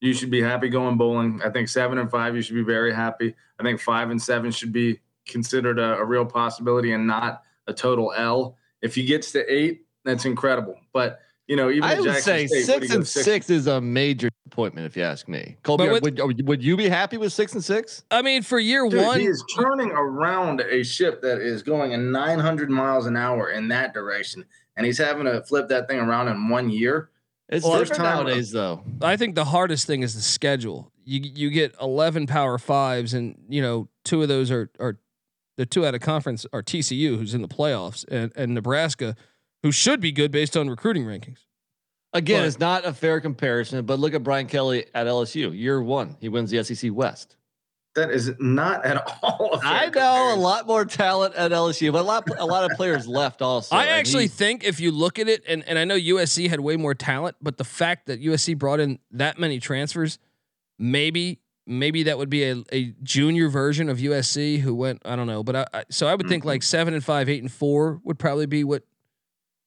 You should be happy going bowling. I think seven and five, you should be very happy. I think five and seven should be considered a, a real possibility and not a total L. If he gets to eight, that's incredible. But you know, even I at would Jackson say State, six and go, six, is a major appointment, if you ask me. Colby, with- would, would would you be happy with six and six? I mean, for year Dude, one, he is turning around a ship that is going at 900 miles an hour in that direction, and he's having to flip that thing around in one year. It's Well, different first time- nowadays, though. I think the hardest thing is the schedule. You you get 11 power fives, and you know two of those are are the two out of conference are TCU, who's in the playoffs, and and Nebraska, who should be good based on recruiting rankings. Again, But- it's not a fair comparison, but look at Brian Kelly at LSU. Year one, he wins the SEC West. That is not at all. a fair I know a lot more talent at LSU, but a lot a lot of players [laughs] left also. I and actually think if you look at it, and, and I know USC had way more talent, but the fact that USC brought in that many transfers, maybe maybe that would be a, a junior version of USC who went I don't know, but I, I so I would think mm-hmm. like seven and five, eight and four would probably be what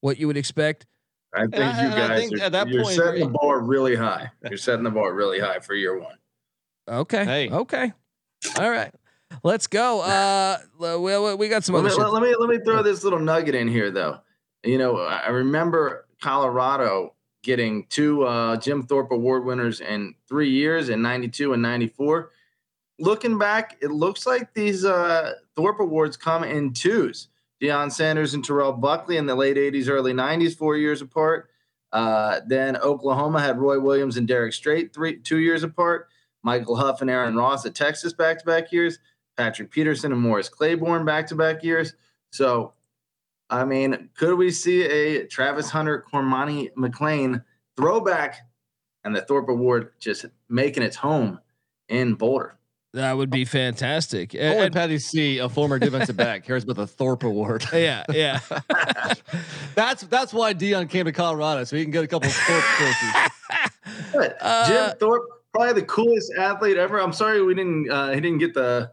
what you would expect. I think And I- you I guys think are, at that you're point, setting the bar really high. You're setting the bar really high for year one. Okay. Hey. Okay. All right. Let's go. Uh, well, we got some Let other me, let, let me let me throw this little nugget in here though. You know, I I remember Colorado getting two uh, Jim Thorpe Award winners in three years in '92 and '94. Looking back, it looks like these uh, Thorpe Awards come in twos. Deion Sanders and Terrell Buckley in the late '80s, early '90s, four years apart. Uh, then Oklahoma had Roy Williams and Derrick Strait, three two years apart. Michael Huff and Aaron Ross at Texas back to back years. Patrick Peterson and Morris Claiborne back to back years. So, I mean, could we see a Travis Hunter, Cormani McClain throwback and the Thorpe Award just making its home in Boulder? That would be fantastic. And- Only and- Patty C, a former defensive back, [laughs] cares about the Thorpe Award. [laughs] yeah, yeah. [laughs] that's that's why Deion came to Colorado, so he can get a couple of Thorpe trophies. Uh, Jim Thorpe, probably the coolest athlete ever. I'm sorry we didn't. Uh, he didn't get the.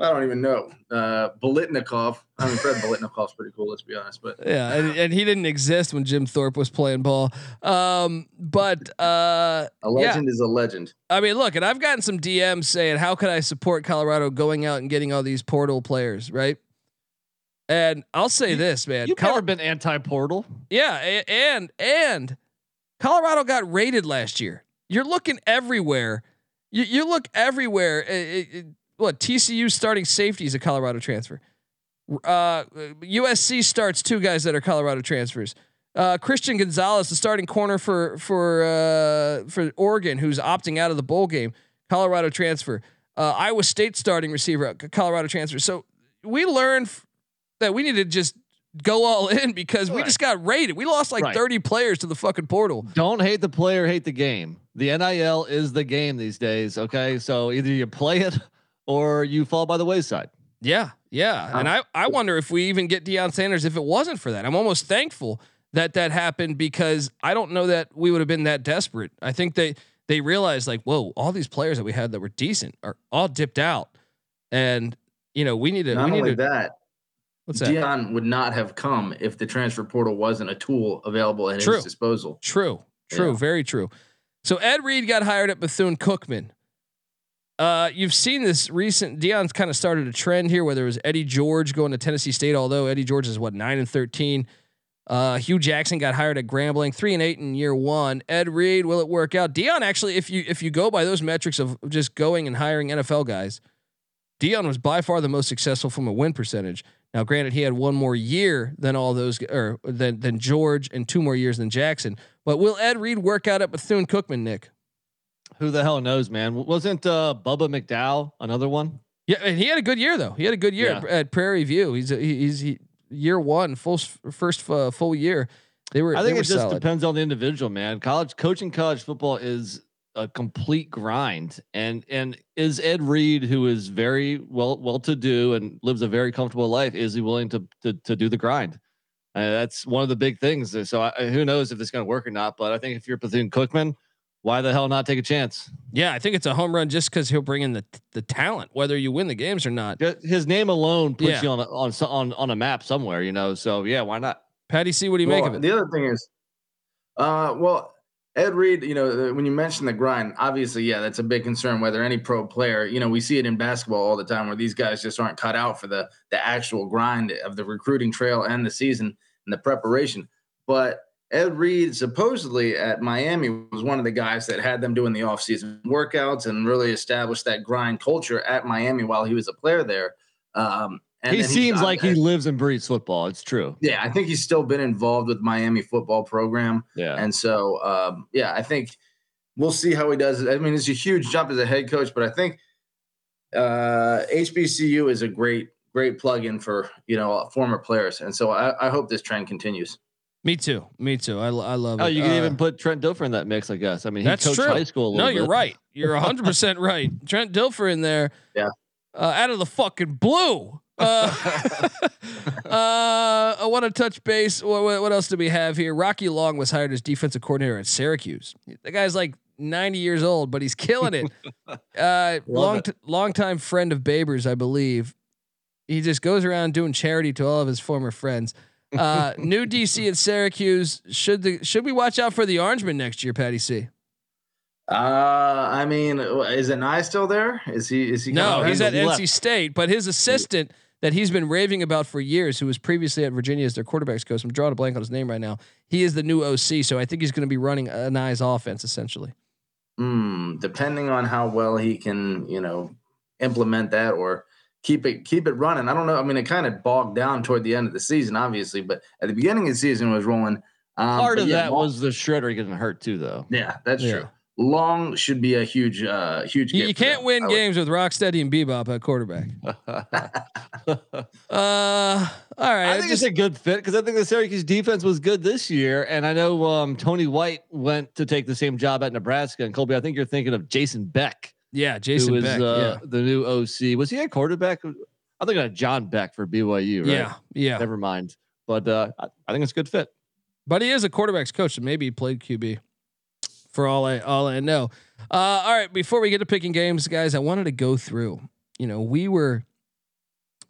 I don't even know. Uh, Biletnikoff. I mean, Fred Biletnikoff's pretty cool. Let's be honest. But yeah, and, and he didn't exist when Jim Thorpe was playing ball. Um, but uh, a yeah, legend is a legend. I mean, look, and I've gotten some DMs saying, "How could I support Colorado going out and getting all these portal players?" Right. And I'll say this, man. You've Col- never been anti-portal. yeah, and and Colorado got raided last year. You're looking everywhere. You you look everywhere. Uh, uh, what TCU starting safety is a Colorado transfer. Uh, USC starts two guys that are Colorado transfers. Uh, Christian Gonzalez, the starting corner for for uh, for Oregon, who's opting out of the bowl game, Colorado transfer. Uh, Iowa State starting receiver, Colorado transfer. So we learned f- that we need to just go all [laughs] in because we just got raided. We lost like Right. 30 players to the fucking portal. Don't hate the player, hate the game. The NIL is the game these days. Okay, so either you play it or you fall by the wayside. Yeah, yeah. And I, I wonder if we even get Deion Sanders if it wasn't for that. I'm almost thankful that that happened because I don't know that we would have been that desperate. I think they they realized like, whoa, all these players that we had that were decent are all dipped out, and you know we need to. Not we need only to. that, what's that? Deion would not have come if the transfer portal wasn't a tool available at True. his disposal. True, true, Yeah. very true. So Ed Reed got hired at Bethune Cookman. Uh, you've seen this recent. Deion's kind of started a trend here, whether it was Eddie George going to Tennessee State. Although Eddie George is what nine and thirteen. Uh, Hue Jackson got hired at Grambling, three and eight in year one. Ed Reed, will it work out? Deion actually, if you if you go by those metrics of just going and hiring NFL guys, Deion was by far the most successful from a win percentage. Now, granted, he had one more year than all those, or than than George, and two more years than Jackson. But will Ed Reed work out at Bethune Cookman, Nick? Who the hell knows, man? Wasn't uh, Bubba McDowell another one? Yeah, and he had a good year though. He had a good year Yeah. at, at Prairie View. He's a, he's he, year one, full first uh, full year. They were. I think were it just solid. depends on the individual, man. College coaching college football is a complete grind, and and is Ed Reed, who is very well well to do and lives a very comfortable life, is he willing to to, to do the grind? Uh, that's one of the big things. So I, who knows if it's going to work or not? But I think if you're Bethune Cookman, why the hell not take a chance? Yeah, I think it's a home run just because he'll bring in the the talent, whether you win the games or not. His name alone puts Yeah. you on a, on on on a map somewhere, you know. So yeah, why not? Patty, see what do you make of it? The other thing is, uh, well, Ed Reed, you know, when you mention the grind, obviously, yeah, that's a big concern. Whether any pro player, you know, we see it in basketball all the time, where these guys just aren't cut out for the the actual grind of the recruiting trail and the season and the preparation. But Ed Reed, supposedly at Miami, was one of the guys that had them doing the offseason workouts and really established that grind culture at Miami while he was a player there. Um, and he seems got- like he lives and breathes football. It's true. yeah, I think he's still been involved with Miami football program. Yeah. And so, um, yeah, I think we'll see how he does. I mean, it's a huge jump as a head coach, but I think uh, HBCU is a great, great plug-in for you know former players, and so I, I hope this trend continues. Me too. Me too. I, I love Oh, it. Oh, you can Uh, even put Trent Dilfer in that mix, I guess. I mean, he That's coached true. high school. A No, little you're right. You're 100 percent [laughs] right. Trent Dilfer in there. Yeah. Uh, out of the fucking blue. Uh, [laughs] uh, I want to touch base. What, what, what else do we have here? Rocky Long was hired as defensive coordinator at Syracuse. The guy's like 90 years old, but he's killing it. [laughs] Uh, long, it. t- long time friend of Babers, I believe. He just goes around doing charity to all of his former friends. Uh, new DC at Syracuse. Should the should we watch out for the Orangeman next year, Patty C? Uh, I mean, is Anae still there? Is he? Is he? No, he's back? at left. NC State, but his assistant that he's been raving about for years, who was previously at Virginia as their quarterbacks coach. I'm drawing a blank on his name right now. He is the new OC, so I think he's going to be running Anae's offense essentially. Hmm, depending on how well he can, you know, implement that or keep it keep it running. I don't know. I mean, it kind of bogged down toward the end of the season, obviously, but at the beginning of the season it was rolling. Um, Part of yeah, that Long- was the shredder getting hurt too, though. yeah, that's Yeah. true. Long should be a huge, uh, huge. You, you can't them. win I would- games with Rocksteady and Bebop at quarterback. [laughs] Uh, all right. I think just- it's a good fit because I think the Syracuse defense was good this year, and I know um, Tony White went to take the same job at Nebraska. And Colby, I think you're thinking of Jason Beck, yeah, Jason is Beck. uh, the new OC. Was he a quarterback? I think of John Beck for BYU. yeah, Right? yeah, yeah. Never mind. But uh, I, think it's a good fit. But he is a quarterbacks coach, so maybe he played QB. For all I all I know. Uh, all right, before we get to picking games, guys, I wanted to go through. You know, we were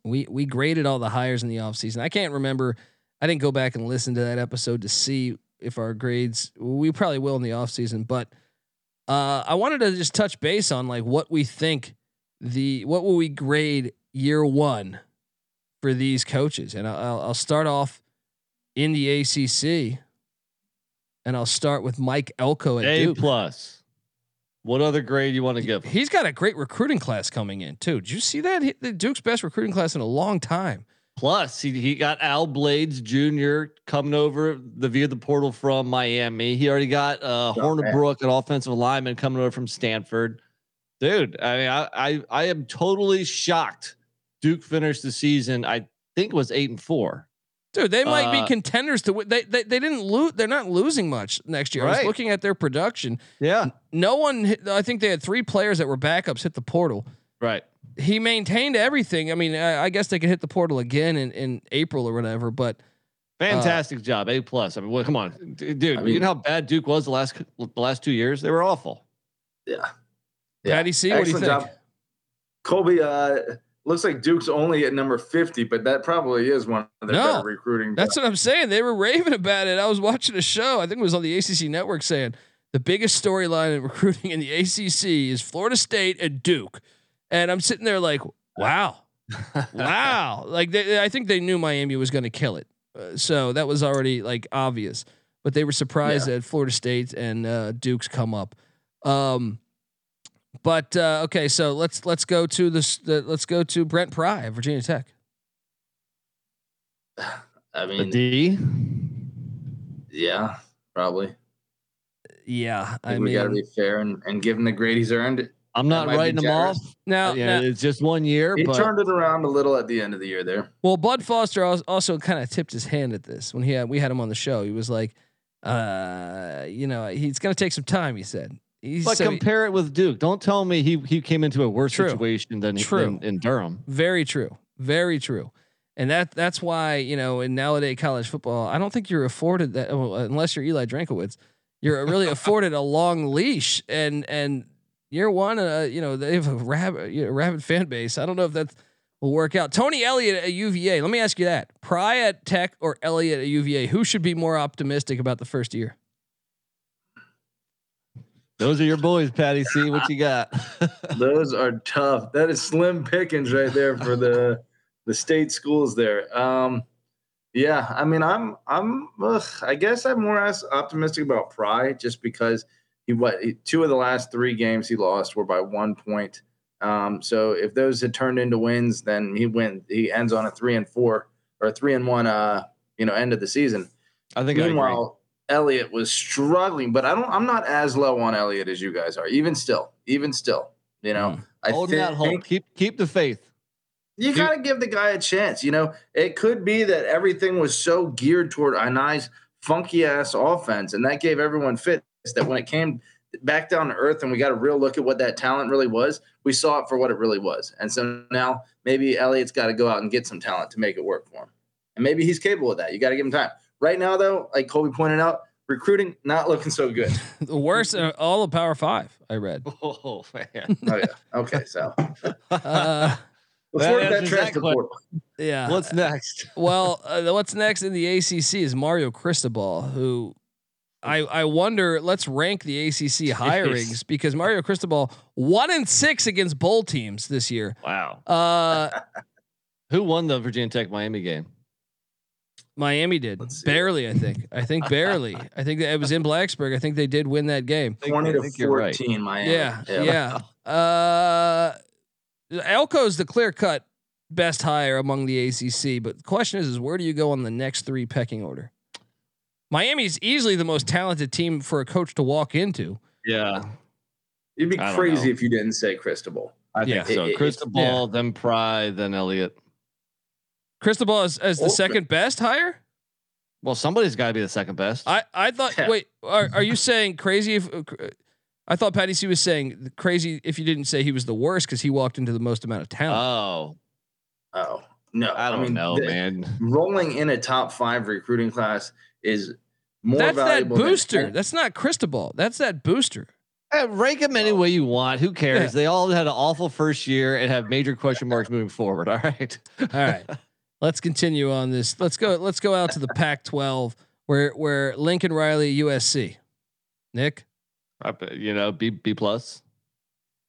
we we graded all the hires in the offseason. I can't remember. I didn't go back and listen to that episode to see if our grades we probably will in the offseason, but uh, I wanted to just touch base on like what we think the what will we grade year one for these coaches, and I'll, I'll start off in the ACC, and I'll start with Mike Elko at A Duke. plus. What other grade you want to give? him? He's got a great recruiting class coming in too. Did you see that? He, the Duke's best recruiting class in a long time. Plus, he, he got Al Blades Jr. coming over the via the portal from Miami. He already got uh, Hornibrook, an offensive lineman, coming over from Stanford. Dude, I mean, I, I I am totally shocked. Duke finished the season. I think it was eight and four. Dude, they might be Uh, contenders to win. They, they they didn't lose. They're not losing much next year. I was looking at their production. Yeah, No one. hit- I think they had three players that were backups hit the portal. right. He maintained everything. I mean, I, I guess they could hit the portal again in, in April or whatever. But Fantastic job, A plus. I mean, well, come on, dude. I you know how bad Duke was the last the last two years? They were awful. Yeah. Patty C, what do you think? job. Colby, uh, looks like Duke's only at number 50, but that probably is one of their No, better recruiting. That's what I'm saying. They were raving about it. I was watching a show. I think it was on the ACC network saying the biggest storyline in [laughs] recruiting in the ACC is Florida State and Duke. And I'm sitting there like, wow, [laughs] wow. Like they, I think they knew Miami was going to kill it. Uh, so that was already like obvious. But they were surprised that Florida State and uh, Duke's come up. Um, but uh, okay, so let's let's go to this. The, let's go to Brent Pry at Virginia Tech. I mean, D. yeah, probably. Yeah, I I think we got to be fair and, and give him the grade he's earned. I'm not writing them off. now, yeah, now it's just one year, He but turned it around a little at the end of the year there. Well, Bud Foster als- also kind of tipped his hand at this when he had we had him on the show. He was like, uh, you know, he's going to take some time. He said. He But said he- compare it with Duke. Don't tell me he he came into a worse True. situation than, True. than in Durham. very true, very true, and that that's why you know in nowadays college football, I don't think you're afforded that unless you're Eli Drinkwitz, you're really [laughs] afforded a long leash and and year one, uh, you know they have a rabid, you know, rabid fan base. I don't know if that will work out. Tony Elliott at UVA. Let me ask you that: Pry at Tech or Elliott at UVA? Who should be more optimistic about the first year? Those are your boys, Patty. See what you got. [laughs] Those are tough. That is slim pickings right there for the the state schools there. Um, yeah, I mean, I'm I'm ugh, I guess I'm more as optimistic about Pry just because he what two of the last three games he lost were by one point. Um, so if those had turned into wins, then he went he ends on a three and four or a three and one uh you know end of the season. I think I. Meanwhile, Elliott was struggling, but I don't. I'm not as low on Elliott as you guys are. Even still, even still, you know, I Holding that hope. think Keep keep the faith. you got to give the guy a chance. You know, it could be that everything was so geared toward a nice, funky ass offense, and that gave everyone fits. That when it came back down to earth and we got a real look at what that talent really was, we saw it for what it really was. And so now maybe Elliott's got to go out and get some talent to make it work for him, and maybe he's capable of that. You got to give him time. Right now, though, like Colby pointed out, recruiting not looking so good. [laughs] The worst, uh, all of Power Five. I read. [laughs] Oh man. Oh yeah. Okay, so [laughs] Uh, Let's That work that answers that transfer portal. Yeah. What's next? well, uh, what's next in the ACC is Mario Cristobal, who I I wonder. Let's rank the ACC [laughs] hirings because Mario Cristobal one and six against bowl teams this year. Wow. Uh, [laughs] Who won the Virginia Tech Miami game? Miami did barely. I think. I think barely. [laughs] I think that it was in Blacksburg. I think they did win that game. think- Twenty I to think you're right. fourteen, Miami. Yeah, yeah. Uh, Elko's the clear cut best hire among the ACC, but the question is, is where do you go on the next three pecking order? Miami's easily the most talented team for a coach to walk into. Yeah, You'd be I crazy if you didn't say Cristobal. I Yeah. think so. It- it- Cristobal, then Pry, then Elliott. Cristobal as, as the Ultimate. second best hire. Well, somebody's got to be the second best. I, I thought. Yeah. Wait, are, are you saying crazy? If uh, I thought Patty C was saying crazy if you didn't say he was the worst because he walked into the most amount of talent. oh, Oh no, I don't mean, know, the- man. Rolling in a top five recruiting class is more That's that valuable. than- booster. That's not Cristobal. That's that booster. Eh, rank them any way you want. Who cares? They all had an awful first year and have major question marks moving forward. All right. [laughs] All right. let's continue on this. Let's go. Let's go out to the Pac-12 where where Lincoln Riley USC. Nick, I you know, B B plus.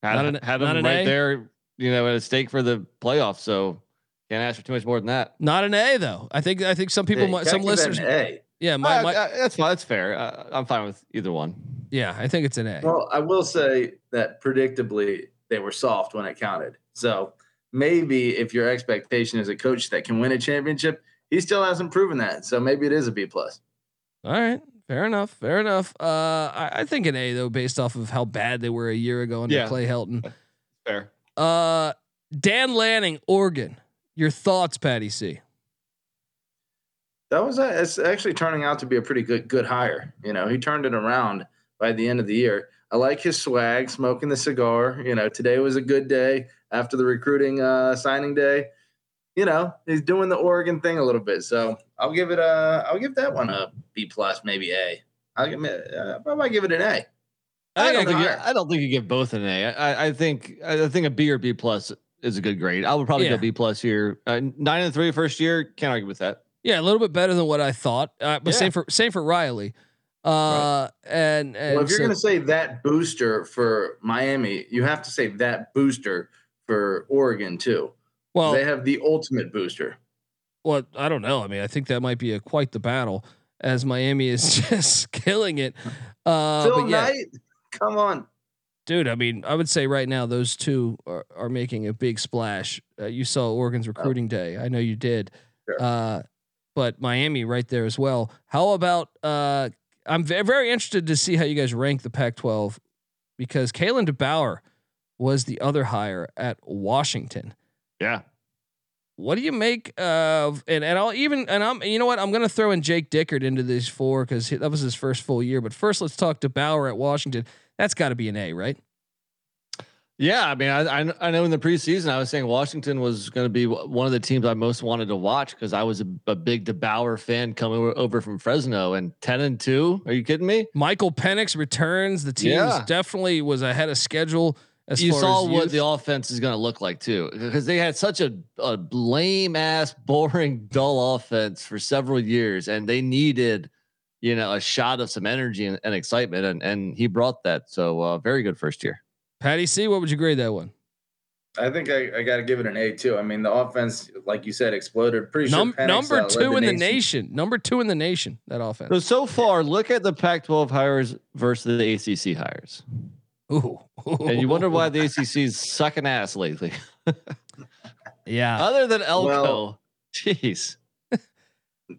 Had, Not an- had not them an right A? there, you know, at a stake for the playoffs. So can't ask for too much more than that. not an A though. I think I think some people, Hey, might, some listeners, an A. yeah, my, Uh, my, uh, that's fine. That's fair. Uh, I'm fine with either one. yeah, I think it's an A. Well, I will say that predictably they were soft when it counted. So maybe if your expectation is a coach that can win a championship, he still hasn't proven that. So maybe it is a B plus. All right, fair enough, fair enough. Uh, I, I think an A though, based off of how bad they were a year ago under Yeah. Clay Helton. Fair. Uh, Dan Lanning, Oregon. Your thoughts, Patty C. That was a, it's actually turning out to be a pretty good good hire. You know, he turned it around by the end of the year. I like his swag, smoking the cigar. You know, today was a good day after the recruiting uh, signing day. You know, he's doing the Oregon thing a little bit. So I'll give it a I'll give that one a B plus, maybe A. I'll give it. Uh, I might give it an A. I, I don't think think. You. I don't think you give both an A. I, I think. I think a B or B plus is a good grade. I would probably Yeah. go B plus here. Uh, nine and three first year. Can't argue with that. Yeah, a little bit better than what I thought. Uh, but Yeah. same for same for Riley. Uh, and and Well, if you're so- going to say that booster for Miami, you have to say that booster for Oregon too. well, they have the ultimate booster. well, I don't know. I mean, I think that might be a quite the battle as Miami is [laughs] just killing it. Uh, Phil yeah, Knight, come on. dude. I mean, I would say right now those two are, are making a big splash. Uh, you saw Oregon's recruiting day. I know you did. Sure. Uh, but Miami right there as well. How about? Uh, I'm ve- very interested to see how you guys rank the Pac-12 because Kalen DeBoer was the other hire at Washington. Yeah. What do you make of and and I'll even and I'm you know what I'm gonna throw in Jake Dickert into these four because that was his first full year. But first, let's talk to Bauer at Washington. That's got to be an A, right? Yeah, I mean, I, I know in the preseason I was saying Washington was going to be one of the teams I most wanted to watch because I was a, a big DeBoer fan coming over from Fresno and ten and two. Are you kidding me? Michael Penix returns. The team Yeah. definitely was ahead of schedule as you far saw as what youth. the offense is going to look like too, because they had such a, a lame ass, [laughs] boring, dull offense for several years, and they needed, you know, a shot of some energy and, and excitement, and and he brought that. So uh, very good first year. Patty C. What would you grade that one? I think I, I got to give it an A too. I mean, the offense, like you said, exploded. Pretty sure Num- Penix, number uh, led two in the nation. Number two in the nation. That offense. So so far, look at the Pac-12 hires versus the ACC hires, Ooh. and you wonder why the [laughs] ACC's sucking ass lately. [laughs] Yeah. Other than Elko, Well- jeez. [laughs]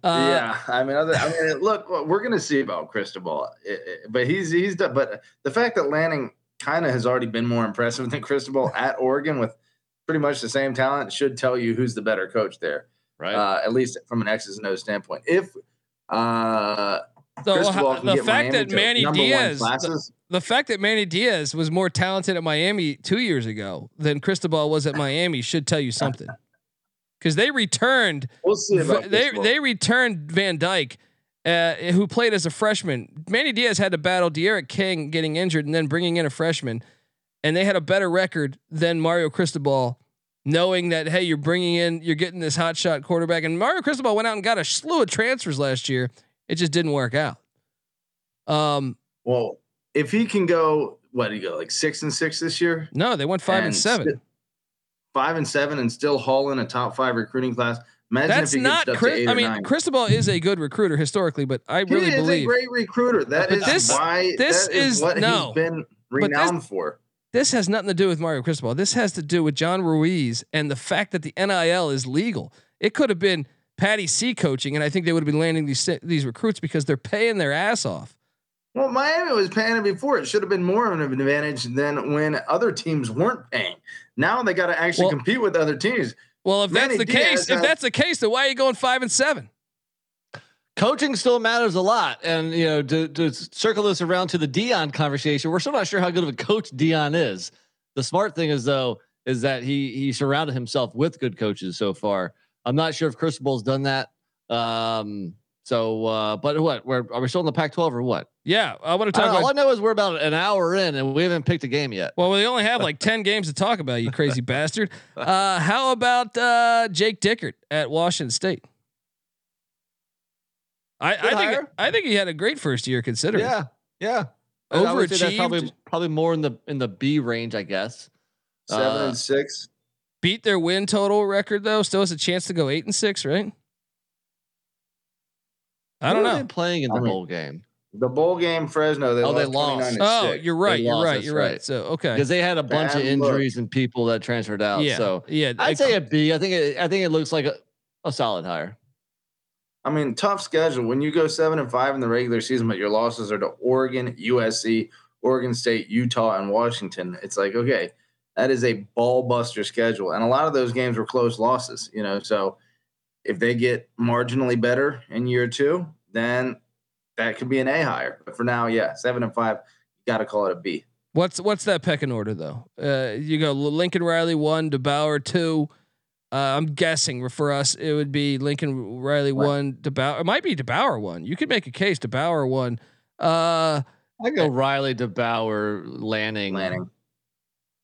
Uh, yeah, I mean, other, I mean, look, we're gonna see about Cristobal, I- I- but he's he's done. But the fact that Lanning kind of has already been more impressive than Cristobal at Oregon with pretty much the same talent should tell you who's the better coach there. Right. Uh, at least from an X's and O's standpoint. If uh, So, Cristobal ho- can the get fact Miami that Manny Diaz, the, classes, the fact that Manny Diaz was more talented at Miami two years ago than Cristobal was at Miami should tell you something. Because they returned, we'll see about v- they Cristobal. they returned Van Dyke, uh, who played as a freshman. Manny Diaz had to battle D'Eriq King getting injured and then bringing in a freshman, and they had a better record than Mario Cristobal knowing that hey, you're bringing in, you're getting this hot shot quarterback, and Mario Cristobal went out and got a slew of transfers last year. It just didn't work out. Um, Well, if he can go, what did he go like six and six this year? no, they went five and, seven. sti- five and seven, and still haul in a top five recruiting class. Imagine That's not gets up to Chris. I mean, nine. Cristobal is a good recruiter historically, but I He really is believe a great recruiter. That is this- why this is, is- what no. he's been this- renowned for. this has nothing to do with Mario Cristobal. This has to do with John Ruiz and the fact that the NIL is legal. It could have been Patty C coaching, and I think they would have been landing these these recruits because they're paying their ass off. Well, Miami was paying it before. It should have been more of an advantage than when other teams weren't paying. Now they got to actually Well- compete with other teams. Well, if that's the Diaz case, if that's the case, then why are you going five and seven? coaching still matters a lot. And you know, to, to circle this around to the Deion conversation, we're still not sure how good of a coach Deion is. The smart thing is though is that he he surrounded himself with good coaches so far. I'm not sure if Cristobal's done that. Um, so, uh, but what? We're, are we still in the Pac-12 or what? Yeah, I want to talk don't about. all I know is we're about an hour in and we haven't picked a game yet. Well, we only have like [laughs] ten games to talk about. You crazy bastard. Uh, how about uh, Jake Dickert at Washington State? I, I think hire. I think he had a great first year considering. Yeah, yeah. And I that's probably Overachieved. probably more in the in the B range, I guess. Seven Uh, and six. Beat their win total record though. Still has a chance to go eight and six, right? I don't Who are know. they playing in the I mean, bowl game The bowl game, Fresno. They Oh, lost they 29 lost. to Oh, six. you're right. You're right. You're right. right. So okay. because they had a bunch of Bad look. injuries and people that transferred out. Yeah. So yeah. I'd say a B. I think it, I think it looks like a, a solid hire. I mean, tough schedule. When you go seven and five in the regular season, but your losses are to Oregon, USC, Oregon State, Utah, and Washington, it's like, okay, that is a ball buster schedule. And a lot of those games were close losses, you know. So if they get marginally better in year two, then that could be an A hire. But for now, yeah, seven and five, you got to call it a B. What's what's that pecking order though? Uh, you go Lincoln Riley one, DeBoer two. Uh, I'm guessing for us it would be Lincoln Riley Right. one, DeBoer. It might be DeBoer one. You could make a case DeBoer one. Uh, I go Riley, DeBoer, Lanning, Lanning,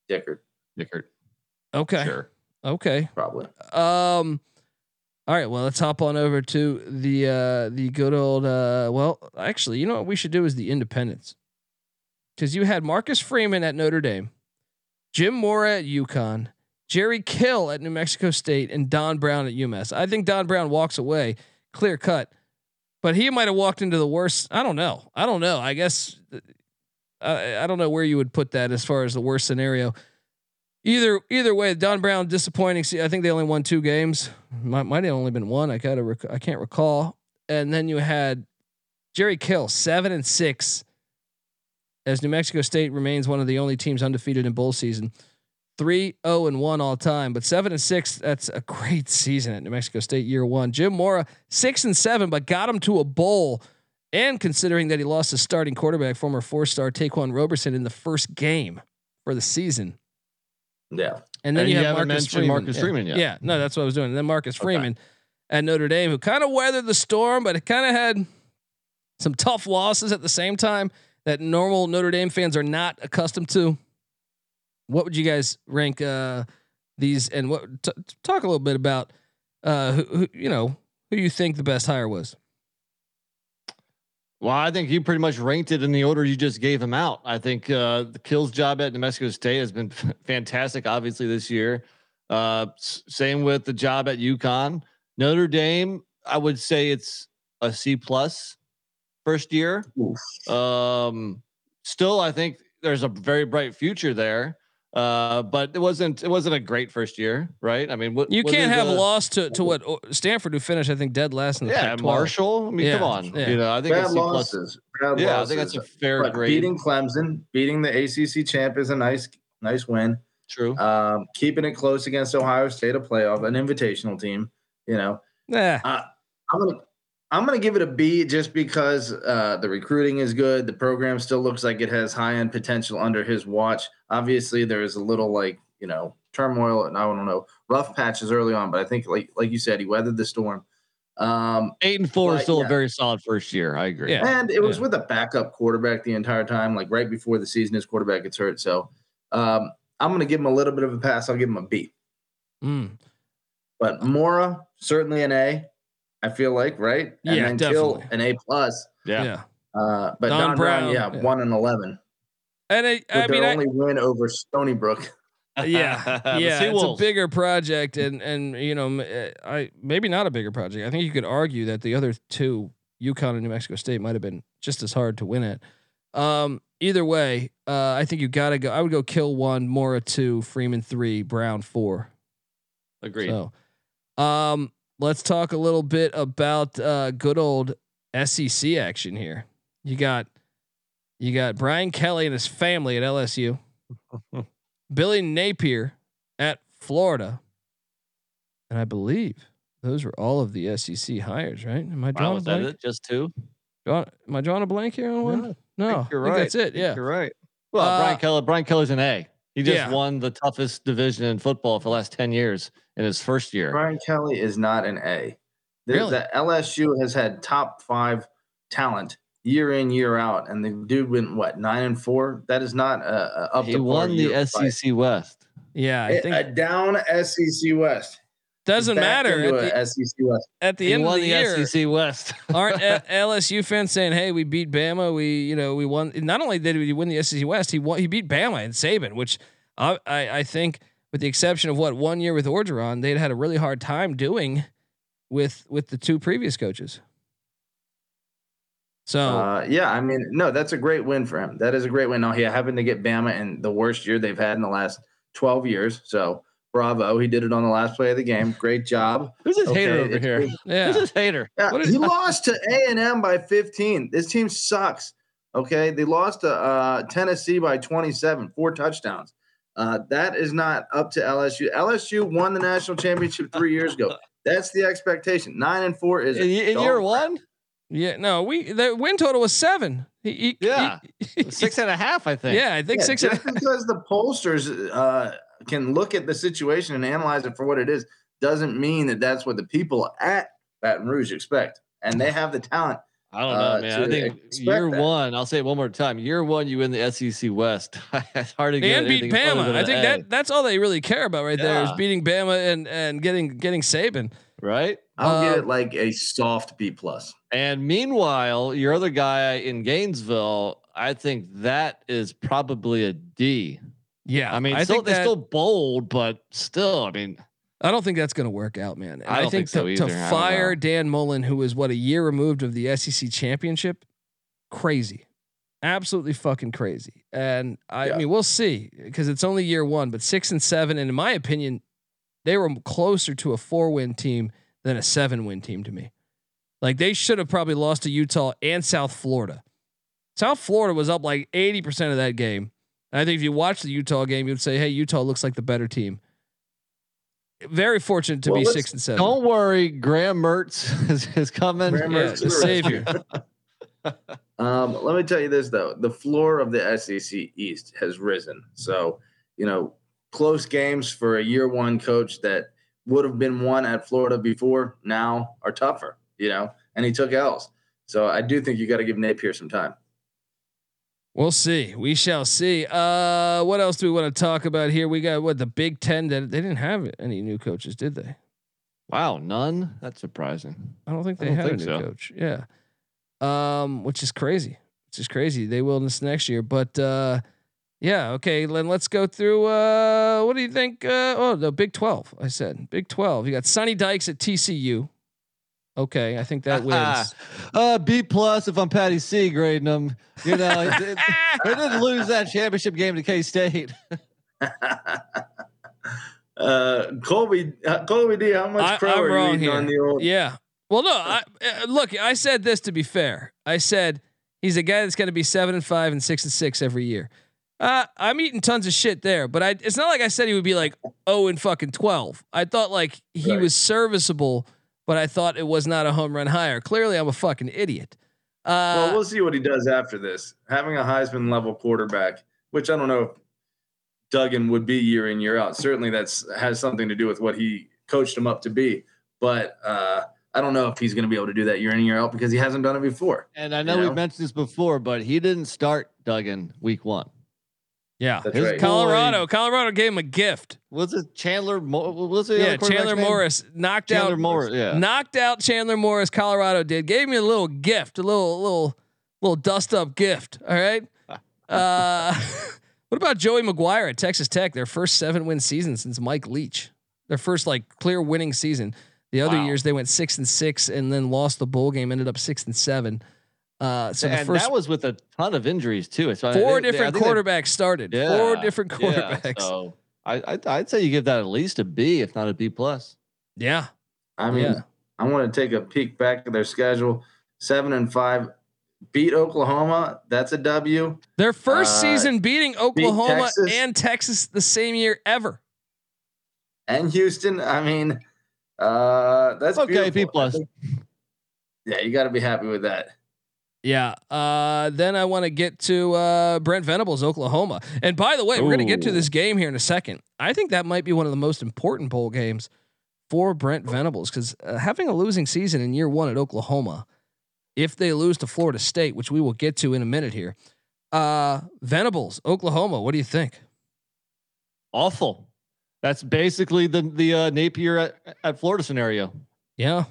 Dickert, Dickert. okay, Sure. okay. probably. Um, all right. Well, let's hop on over to the uh, the good old. Uh, well, actually, you know what we should do is the Independents, because you had Marcus Freeman at Notre Dame, Jim Mora at UConn, Jerry Kill at New Mexico State, and Don Brown at UMass. I think Don Brown walks away clear cut, but he might have walked into the worst. I don't know. I don't know. I guess. uh, I, I don't know where you would put that as far as the worst scenario. Either either way, Don Brown disappointing. See, I think they only won two games. Might might have only been one. I gotta rec- I can't recall. And then you had Jerry Kill seven and six, as New Mexico State remains one of the only teams undefeated in bowl season. Three zero and one all time, but seven and six. That's a great season at New Mexico State year one. Jim Mora six and seven, but got him to a bowl. And considering that he lost his starting quarterback, former four-star Taquan Roberson, in the first game for the season. Yeah. And then And you you have haven't Marcus mentioned Freeman. Marcus yeah. Freeman yet. Yeah, no, that's what I was doing. And then Marcus Okay. Freeman at Notre Dame, who kind of weathered the storm, but it kind of had some tough losses at the same time that normal Notre Dame fans are not accustomed to. What would you guys rank uh, these? And what t- talk a little bit about uh, who, who you know who you think the best hire was? Well, I think you pretty much ranked it in the order you just gave him out. I think uh, the Kills job at New Mexico State has been [laughs] fantastic, obviously this year. Uh, s- same with the job at UConn. Notre Dame, I would say it's a C plus first year. Um, still, I think there's a very bright future there. Uh, but it wasn't it wasn't a great first year, right? I mean, what You can't is, have uh, lost to to what oh, Stanford, who finished I think dead last in the Yeah, Pac-12. Marshall. I mean, come Yeah, on. yeah. You know, I think Bad it's C plus. losses. Bad Yeah, I think that's a fair But grade. beating Clemson, beating the ACC champ is a nice, nice win. True. Um, keeping it close against Ohio State, a playoff, an invitational team. You know, Yeah, I'm gonna, I'm gonna give it a B just because uh, the recruiting is good. The program still looks like it has high end potential under his watch. Obviously, there is a little like you know turmoil and I don't know rough patches early on, but I think like like you said, he weathered the storm. Um, Eight and four is still yeah. a very solid first year. I agree. Yeah. And it was Yeah. with a backup quarterback the entire time, like right before the season, his quarterback gets hurt. So um, I'm going to give him a little bit of a pass. I'll give him a B. Mm. But Mora certainly an A. I feel like right. And Yeah, then Kill definitely. an A plus. Yeah. yeah. Uh, but Don Don, Brown, Brown, yeah, yeah. one and eleven. And I, I mean, their I, only win over Stony Brook. [laughs] yeah, [laughs] The yeah, it's a bigger project, and and you know, uh, I maybe not a bigger project. I think you could argue that the other two, UConn and New Mexico State, might have been just as hard to win at. Um, either way, uh, I think you got to go. I would go kill one, Mora two, Freeman three, Brown four. Agreed. So, um, let's talk a little bit about uh, good old SEC action here. You got you got Brian Kelly and his family at LSU, [laughs] Billy Napier at Florida, and I believe those were all of the SEC hires, right? Am I Wow, drawing a was that blank? it? Just two? Draw- am I drawing a blank here on one? No, No, I I think you're think right. that's it. Yeah. You're right. Well, Uh, Brian Kelly. Brian Kelly's an A. He just Yeah. won the toughest division in football for the last ten years in his first year. Brian Kelly is not an A. The, Really? the LSU has had top five talent year in year out, and the dude went what nine and four. That is not a, a up He to won the year by- SEC West. Yeah, I A- think a down SEC West doesn't matter at the, SEC West. at the He end of won the, the, year. SEC West. [laughs] aren't uh, LSU fans saying, "Hey, we beat Bama. We, you know, we won." Not only did we win the SEC West, he won. He beat Bama and Saban, which I, I, I think, with the exception of what one year with Orgeron, they'd had a really hard time doing with with the two previous coaches. So Uh, yeah, I mean, no, that's a great win for him. That is a great win. Now he happened to get Bama in the worst year they've had in the last twelve years. So bravo, he did it on the last play of the game. Great job. Who's this Okay, hater over here? big. yeah, Who's this hater? Yeah, What is- he lost to A and M by 15. This team sucks. Okay, they lost to uh, Tennessee by 27, four touchdowns. Uh, that is not up to LSU. LSU won the national championship three years ago. [laughs] That's the expectation. Nine and four is In, in year one, yeah. No, we the win total was seven. He, he, Yeah. he- [laughs] six and a half, I think. yeah, I think Yeah, six. And, just because the pollsters uh, can look at the situation and analyze it for what it is doesn't mean that that's what the people at Baton Rouge expect. And they have the talent. I don't know, uh, man. I think year that. one, I'll say it one more time. Year one, you win the SEC West. [laughs] it's hard to get and beat anything Bama. I an think A, that that's all they really care about right there is beating Bama and and getting getting Saban. right. I'll Uh, give it like a soft B plus. And meanwhile, your other guy in Gainesville, I think that is probably a D. Yeah, I mean, I still, think they're that, still bold, but still, I mean, I don't think that's going to work out, man. I don't think to, so to either. I don't fire. Dan Mullen, who is what a year removed of the SEC championship, crazy, absolutely fucking crazy. And I, Yeah. mean, we'll see because it's only year one, but six and seven, and in my opinion, they were closer to a four win team than a seven win team to me. Like they should have probably lost to Utah and South Florida. South Florida was up like 80% of that game. And I think if you watch the Utah game, you'd say, hey, Utah looks like the better team. Very fortunate to Well, be six and seven. don't worry. Graham Mertz [laughs] is, is coming. Graham yeah, Mertz the savior. [laughs] Um, let me tell you this though: the floor of the SEC East has risen. So, you know, close games for a year one coach that would have been won at Florida before now are tougher. You know, and he took L's. So I do think you got to give Napier some time. We'll see. We shall see. Uh, what else do we want to talk about here? We got what the Big Ten. That they didn't have any new coaches, did they? Wow, none. That's surprising. I don't think they don't had think a new so. coach. Yeah. Um, which is crazy. Which is crazy. They will this next year, but uh, yeah. Okay, then let's go through. Uh, what do you think? Uh, oh, the Big Twelve. I said Big Twelve. You got Sonny Dykes at TCU. Okay, I think that wins. uh, B plus if I'm Patty C grading them. You know, they, they didn't [laughs] lose that championship game to K State. [laughs] uh, Colby, uh, Colby D, how much I- crow I'm are you eating here. on the old? Yeah. Well, no. I, uh, look, I said this to be fair. I said he's a guy that's going to be seven and five and six and six every year. Uh, I'm eating tons of shit there, but I. It's not like I said he would be like oh and fucking twelve. I thought like he Right. was serviceable, but I thought it was not a home run hire. Clearly, I'm a fucking idiot. Uh, Well, we'll see what he does after this. Having a Heisman level quarterback, which I don't know if Duggan would be year in year out. Certainly, that's has something to do with what he coached him up to be. But uh, I don't know if he's going to be able to do that year in year out because he hasn't done it before. And I know You we've mentioned this before, but he didn't start Duggan week one. Yeah, That's His right. Colorado. Colorado gave him a gift. Was it Chandler? Mo- was it? Yeah, Chandler Morris knocked out Chandler out Morris. Yeah. knocked out Chandler Morris. Colorado did. Gave me a little gift, a little little little dust up gift. All right. [laughs] Uh, [laughs] what about Joey McGuire at Texas Tech? Their first seven win season since Mike Leach. Their first like clear winning season. The other Wow. years they went six and six and then lost the bowl game. Ended up six and seven. Uh, so and first that was with a ton of injuries too. So four they- they- different they- quarterbacks started. Yeah, Four different yeah, quarterbacks. so I, I I'd say you give that at least a B, if not a B plus. yeah. I mean, Yeah. I want to take a peek back at their schedule. Seven and five, beat Oklahoma. That's a W. Their first Uh, season beating Oklahoma Texas. and Texas the same year ever. And Houston. I mean, uh, that's Okay, B beautiful. plus. Yeah, you got to be happy with that. Yeah. Uh, then I want to get to uh, Brent Venables, Oklahoma. And by the way, we're going to get to this game here in a second. I think that might be one of the most important bowl games for Brent Venables because uh, having a losing season in year one at Oklahoma, if they lose to Florida State, which we will get to in a minute here, uh, Venables, Oklahoma, what do you think? Awful. That's basically the the uh, Napier at, at Florida scenario. Yeah.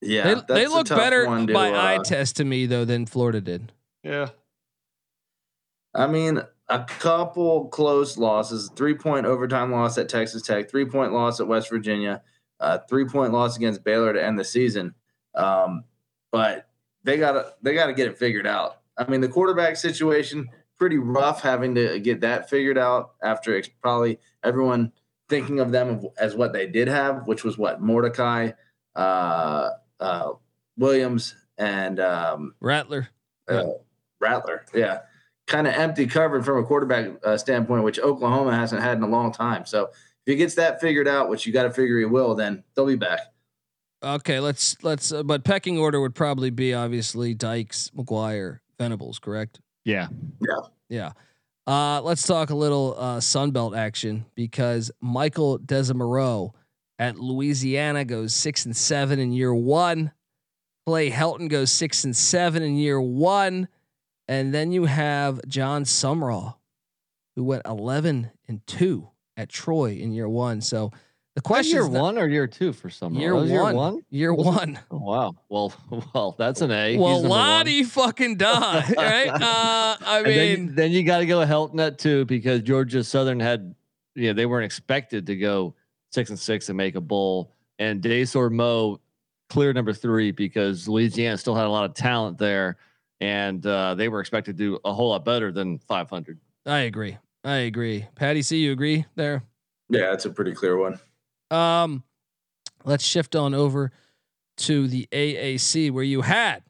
Yeah, they they look better to, by uh, eye test to me, though, than Florida did. Yeah. I mean, a couple close losses, three point overtime loss at Texas Tech, three point loss at West Virginia, uh, three point loss against Baylor to end the season. Um, but they gotta they gotta get it figured out. I mean, the quarterback situation pretty rough having to get that figured out after ex- probably everyone thinking of them as what they did have, which was what Mordecai, uh, uh, Williams, and um, Rattler. uh, Rattler. Yeah. Kind of empty covered from a quarterback uh, standpoint, which Oklahoma hasn't had in a long time. So if he gets that figured out, which you got to figure he will, then they'll be back. Okay, let's let's. Uh, but pecking order would probably be obviously Dykes, McGuire, Venables, correct? Yeah. Yeah. Uh, let's talk a little uh, Sunbelt action because Michael Desormeaux at Louisiana goes six and seven in year one. Clay Helton goes six and seven in year one, and then you have Jon Sumrall, who went eleven and two at Troy in year one. So the question year one or year two for some year one, year one. year one. [laughs] Oh, wow. Well, [laughs] well, that's an A. Well, one. Lottie fucking [laughs] die, right? Uh, I And then, mean, then you got to go Helton at two because Georgia Southern had, yeah, they weren't expected to go six and six and make a bowl. And Desormeaux clear number three because Louisiana still had a lot of talent there, and uh, they were expected to do a whole lot better than 500. I agree. I agree. Patty, C, you agree there? Yeah, it's a pretty clear one. Um, let's shift on over to the AAC where you had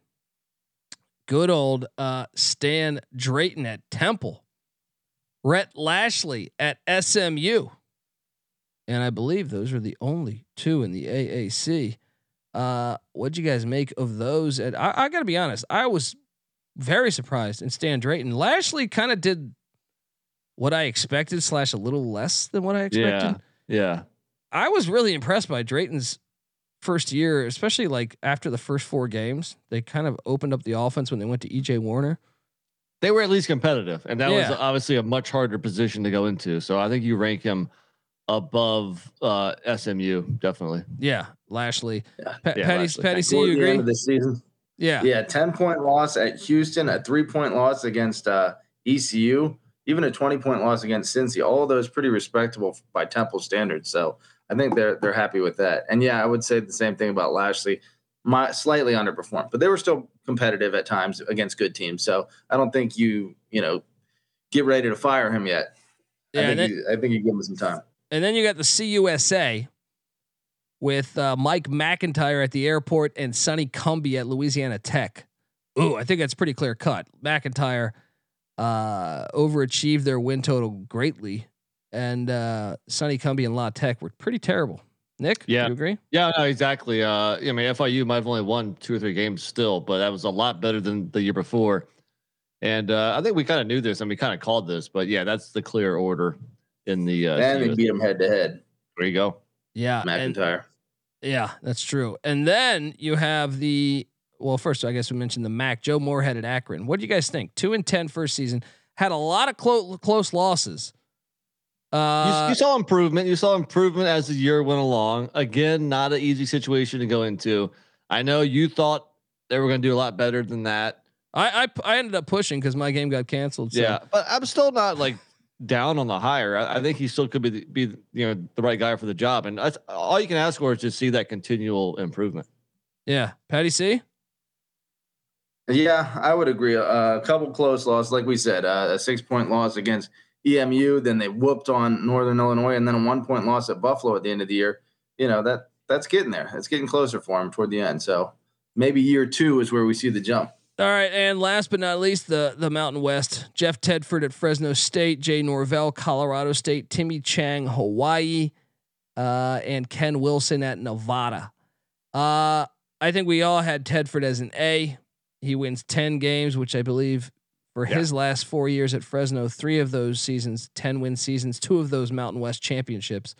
good old uh, Stan Drayton at Temple, Rhett Lashlee at SMU, and I believe those are the only two in the AAC. Uh, what'd you guys make of those? And I, I got to be honest, I was very surprised in Stan Drayton. Lashlee kind of did what I expected, slash a little less than what I expected. Yeah, yeah. I was really impressed by Drayton's first year, especially like after the first four games. They kind of opened up the offense when they went to EJ Warner. They were at least competitive, and that Yeah. was obviously a much harder position to go into. So I think you rank him above uh, SMU, definitely. Yeah, Lashlee. Yeah. Pa- Yeah, Patty, Lashlee. Patty, C, you the end agree? of the season. Yeah. Yeah, 10 point loss at Houston, a three point loss against uh, ECU, even a 20 point loss against Cincy. All of those pretty respectable by Temple standards. So I think they're they're happy with that. And yeah, I would say the same thing about Lashlee. My slightly underperformed, but they were still competitive at times against good teams. So I don't think you, you know, get ready to fire him yet. I Yeah, think and then, you, I think you give him some time. And then you got the CUSA with uh, Mike McIntyre at the airport and Sonny Cumbie at Louisiana Tech. Ooh, I think that's pretty clear cut. McIntyre uh, overachieved their win total greatly, and uh, Sonny Cumbie and La Tech were pretty terrible. Nick, Yeah. you agree? Yeah, no, exactly. Uh, I mean, FIU might have only won two or three games still, but that was a lot better than the year before. And uh, I think we kind of knew this and we kind of called this, but yeah, that's the clear order in the. Uh, and they CUS. beat him head to head, there you go. Yeah, and- McIntyre. Yeah, that's true. And then you have the well, first I guess we mentioned the MAC Joe Moorhead at Akron. What do you guys think? Two and 10 first season. had a lot of close close losses. You, Uh, you saw improvement. You saw improvement as the year went along. Again, not an easy situation to go into. I know you thought they were going to do a lot better than that. I, I I ended up pushing because my game got canceled. So. Yeah, but I'm still not like down on the hire. I, I think he still could be the, be you know the right guy for the job, and that's all you can ask for is to see that continual improvement. yeah. Patty C. Yeah, I would agree. Uh, a couple close losses, like we said, uh, a six point loss against EMU, then they whooped on Northern Illinois, and then a one point loss at Buffalo at the end of the year. You know that that's getting there. It's getting closer for him toward the end. So maybe year two is where we see the jump. All right, and last but not least, the the Mountain West. Jeff Tedford at Fresno State, Jay Norvell, Colorado State, Timmy Chang, Hawaii, uh, and Ken Wilson at Nevada. Uh, I think we all had Tedford as an A. He wins ten games, which I believe for his last four years at Fresno, three of those seasons, ten win seasons, two of those Mountain West championships.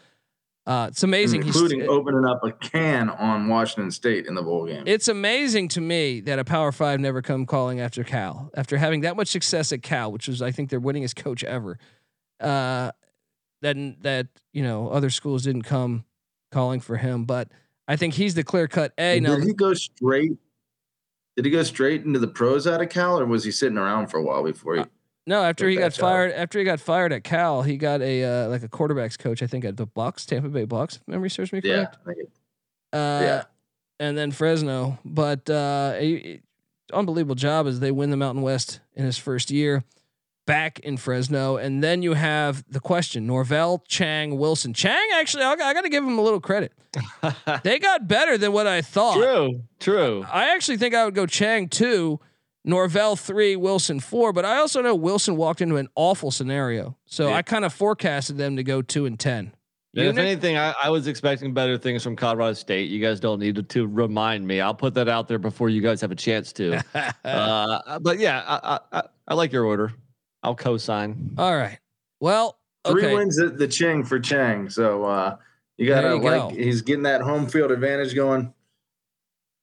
Uh, it's amazing. He's- including opening up a can on Washington State in the bowl game. it's amazing to me that a Power Five never come calling after Cal after having that much success at Cal, which was I think their winningest coach ever. Uh, that that you know other schools didn't come calling for him, but I think he's the clear cut A. Now did he go straight? Did he go straight into the pros out of Cal, or was he sitting around for a while before he? No, after he got job. fired, after he got fired at Cal, he got a uh, like a quarterbacks coach, I think at the Bucks, Tampa Bay Bucks. if Memory serves me correct. Think Uh, Yeah. and then Fresno. But uh, a, a- unbelievable job as they win the Mountain West in his first year back in Fresno. And then you have the question Norvell, Chang, Wilson. Chang, actually, I, got to give him a little credit. [laughs] They got better than what I thought. true, true. I actually think I would go Chang two, Norvell three, Wilson four. But I also know Wilson walked into an awful scenario. So Yeah. I kind of forecasted them to go two and 10. And You, if anything, I, I was expecting better things from Colorado State. You guys don't need to, to remind me. I'll put that out there before you guys have a chance to. [laughs] uh, but yeah, I, I, I, I like your order. I'll co-sign. All right. Well, Three wins at the Ching for Chang. So uh, you gotta you like go. he's getting that home field advantage going.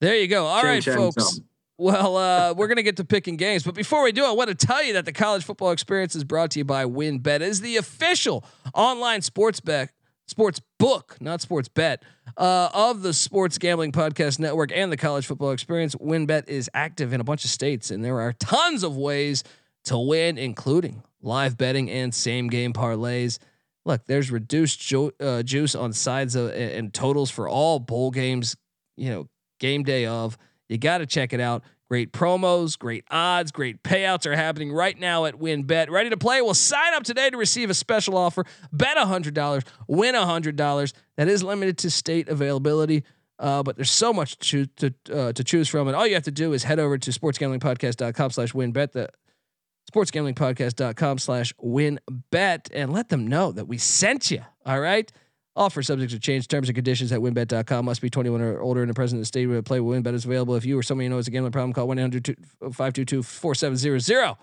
There you go. All Ching right, Chang folks. Chong. Well, uh, we're gonna get to picking games, but before we do, I want to tell you that the college football experience is brought to you by WynnBET. It is the official online sports bet, sports book, not sports bet, uh, of the Sports Gambling Podcast Network and the College Football Experience. WynnBET is active in a bunch of states, and there are tons of ways to win, including live betting and same game parlays. Look, there's reduced ju- uh, juice on sides of, and totals for all bowl games. You know, game day of. You got to check it out. Great promos, great odds, great payouts are happening right now at WynnBET. Ready to play? Well, sign up today to receive a special offer. Bet $100, win $100. That is limited to state availability. Uh, but there's so much to to uh, to choose from, and all you have to do is head over to sportsgamblingpodcast.com slash wynnbet, the sportsgamblingpodcast.com slash wynnbet, and let them know that we sent you. All right. Offer subject to change terms and conditions at wynnbet.com. Must be 21 or older and the president of the state where play with WynnBET is available. If you or someone you know has a gambling problem, call 1 800 522 4700.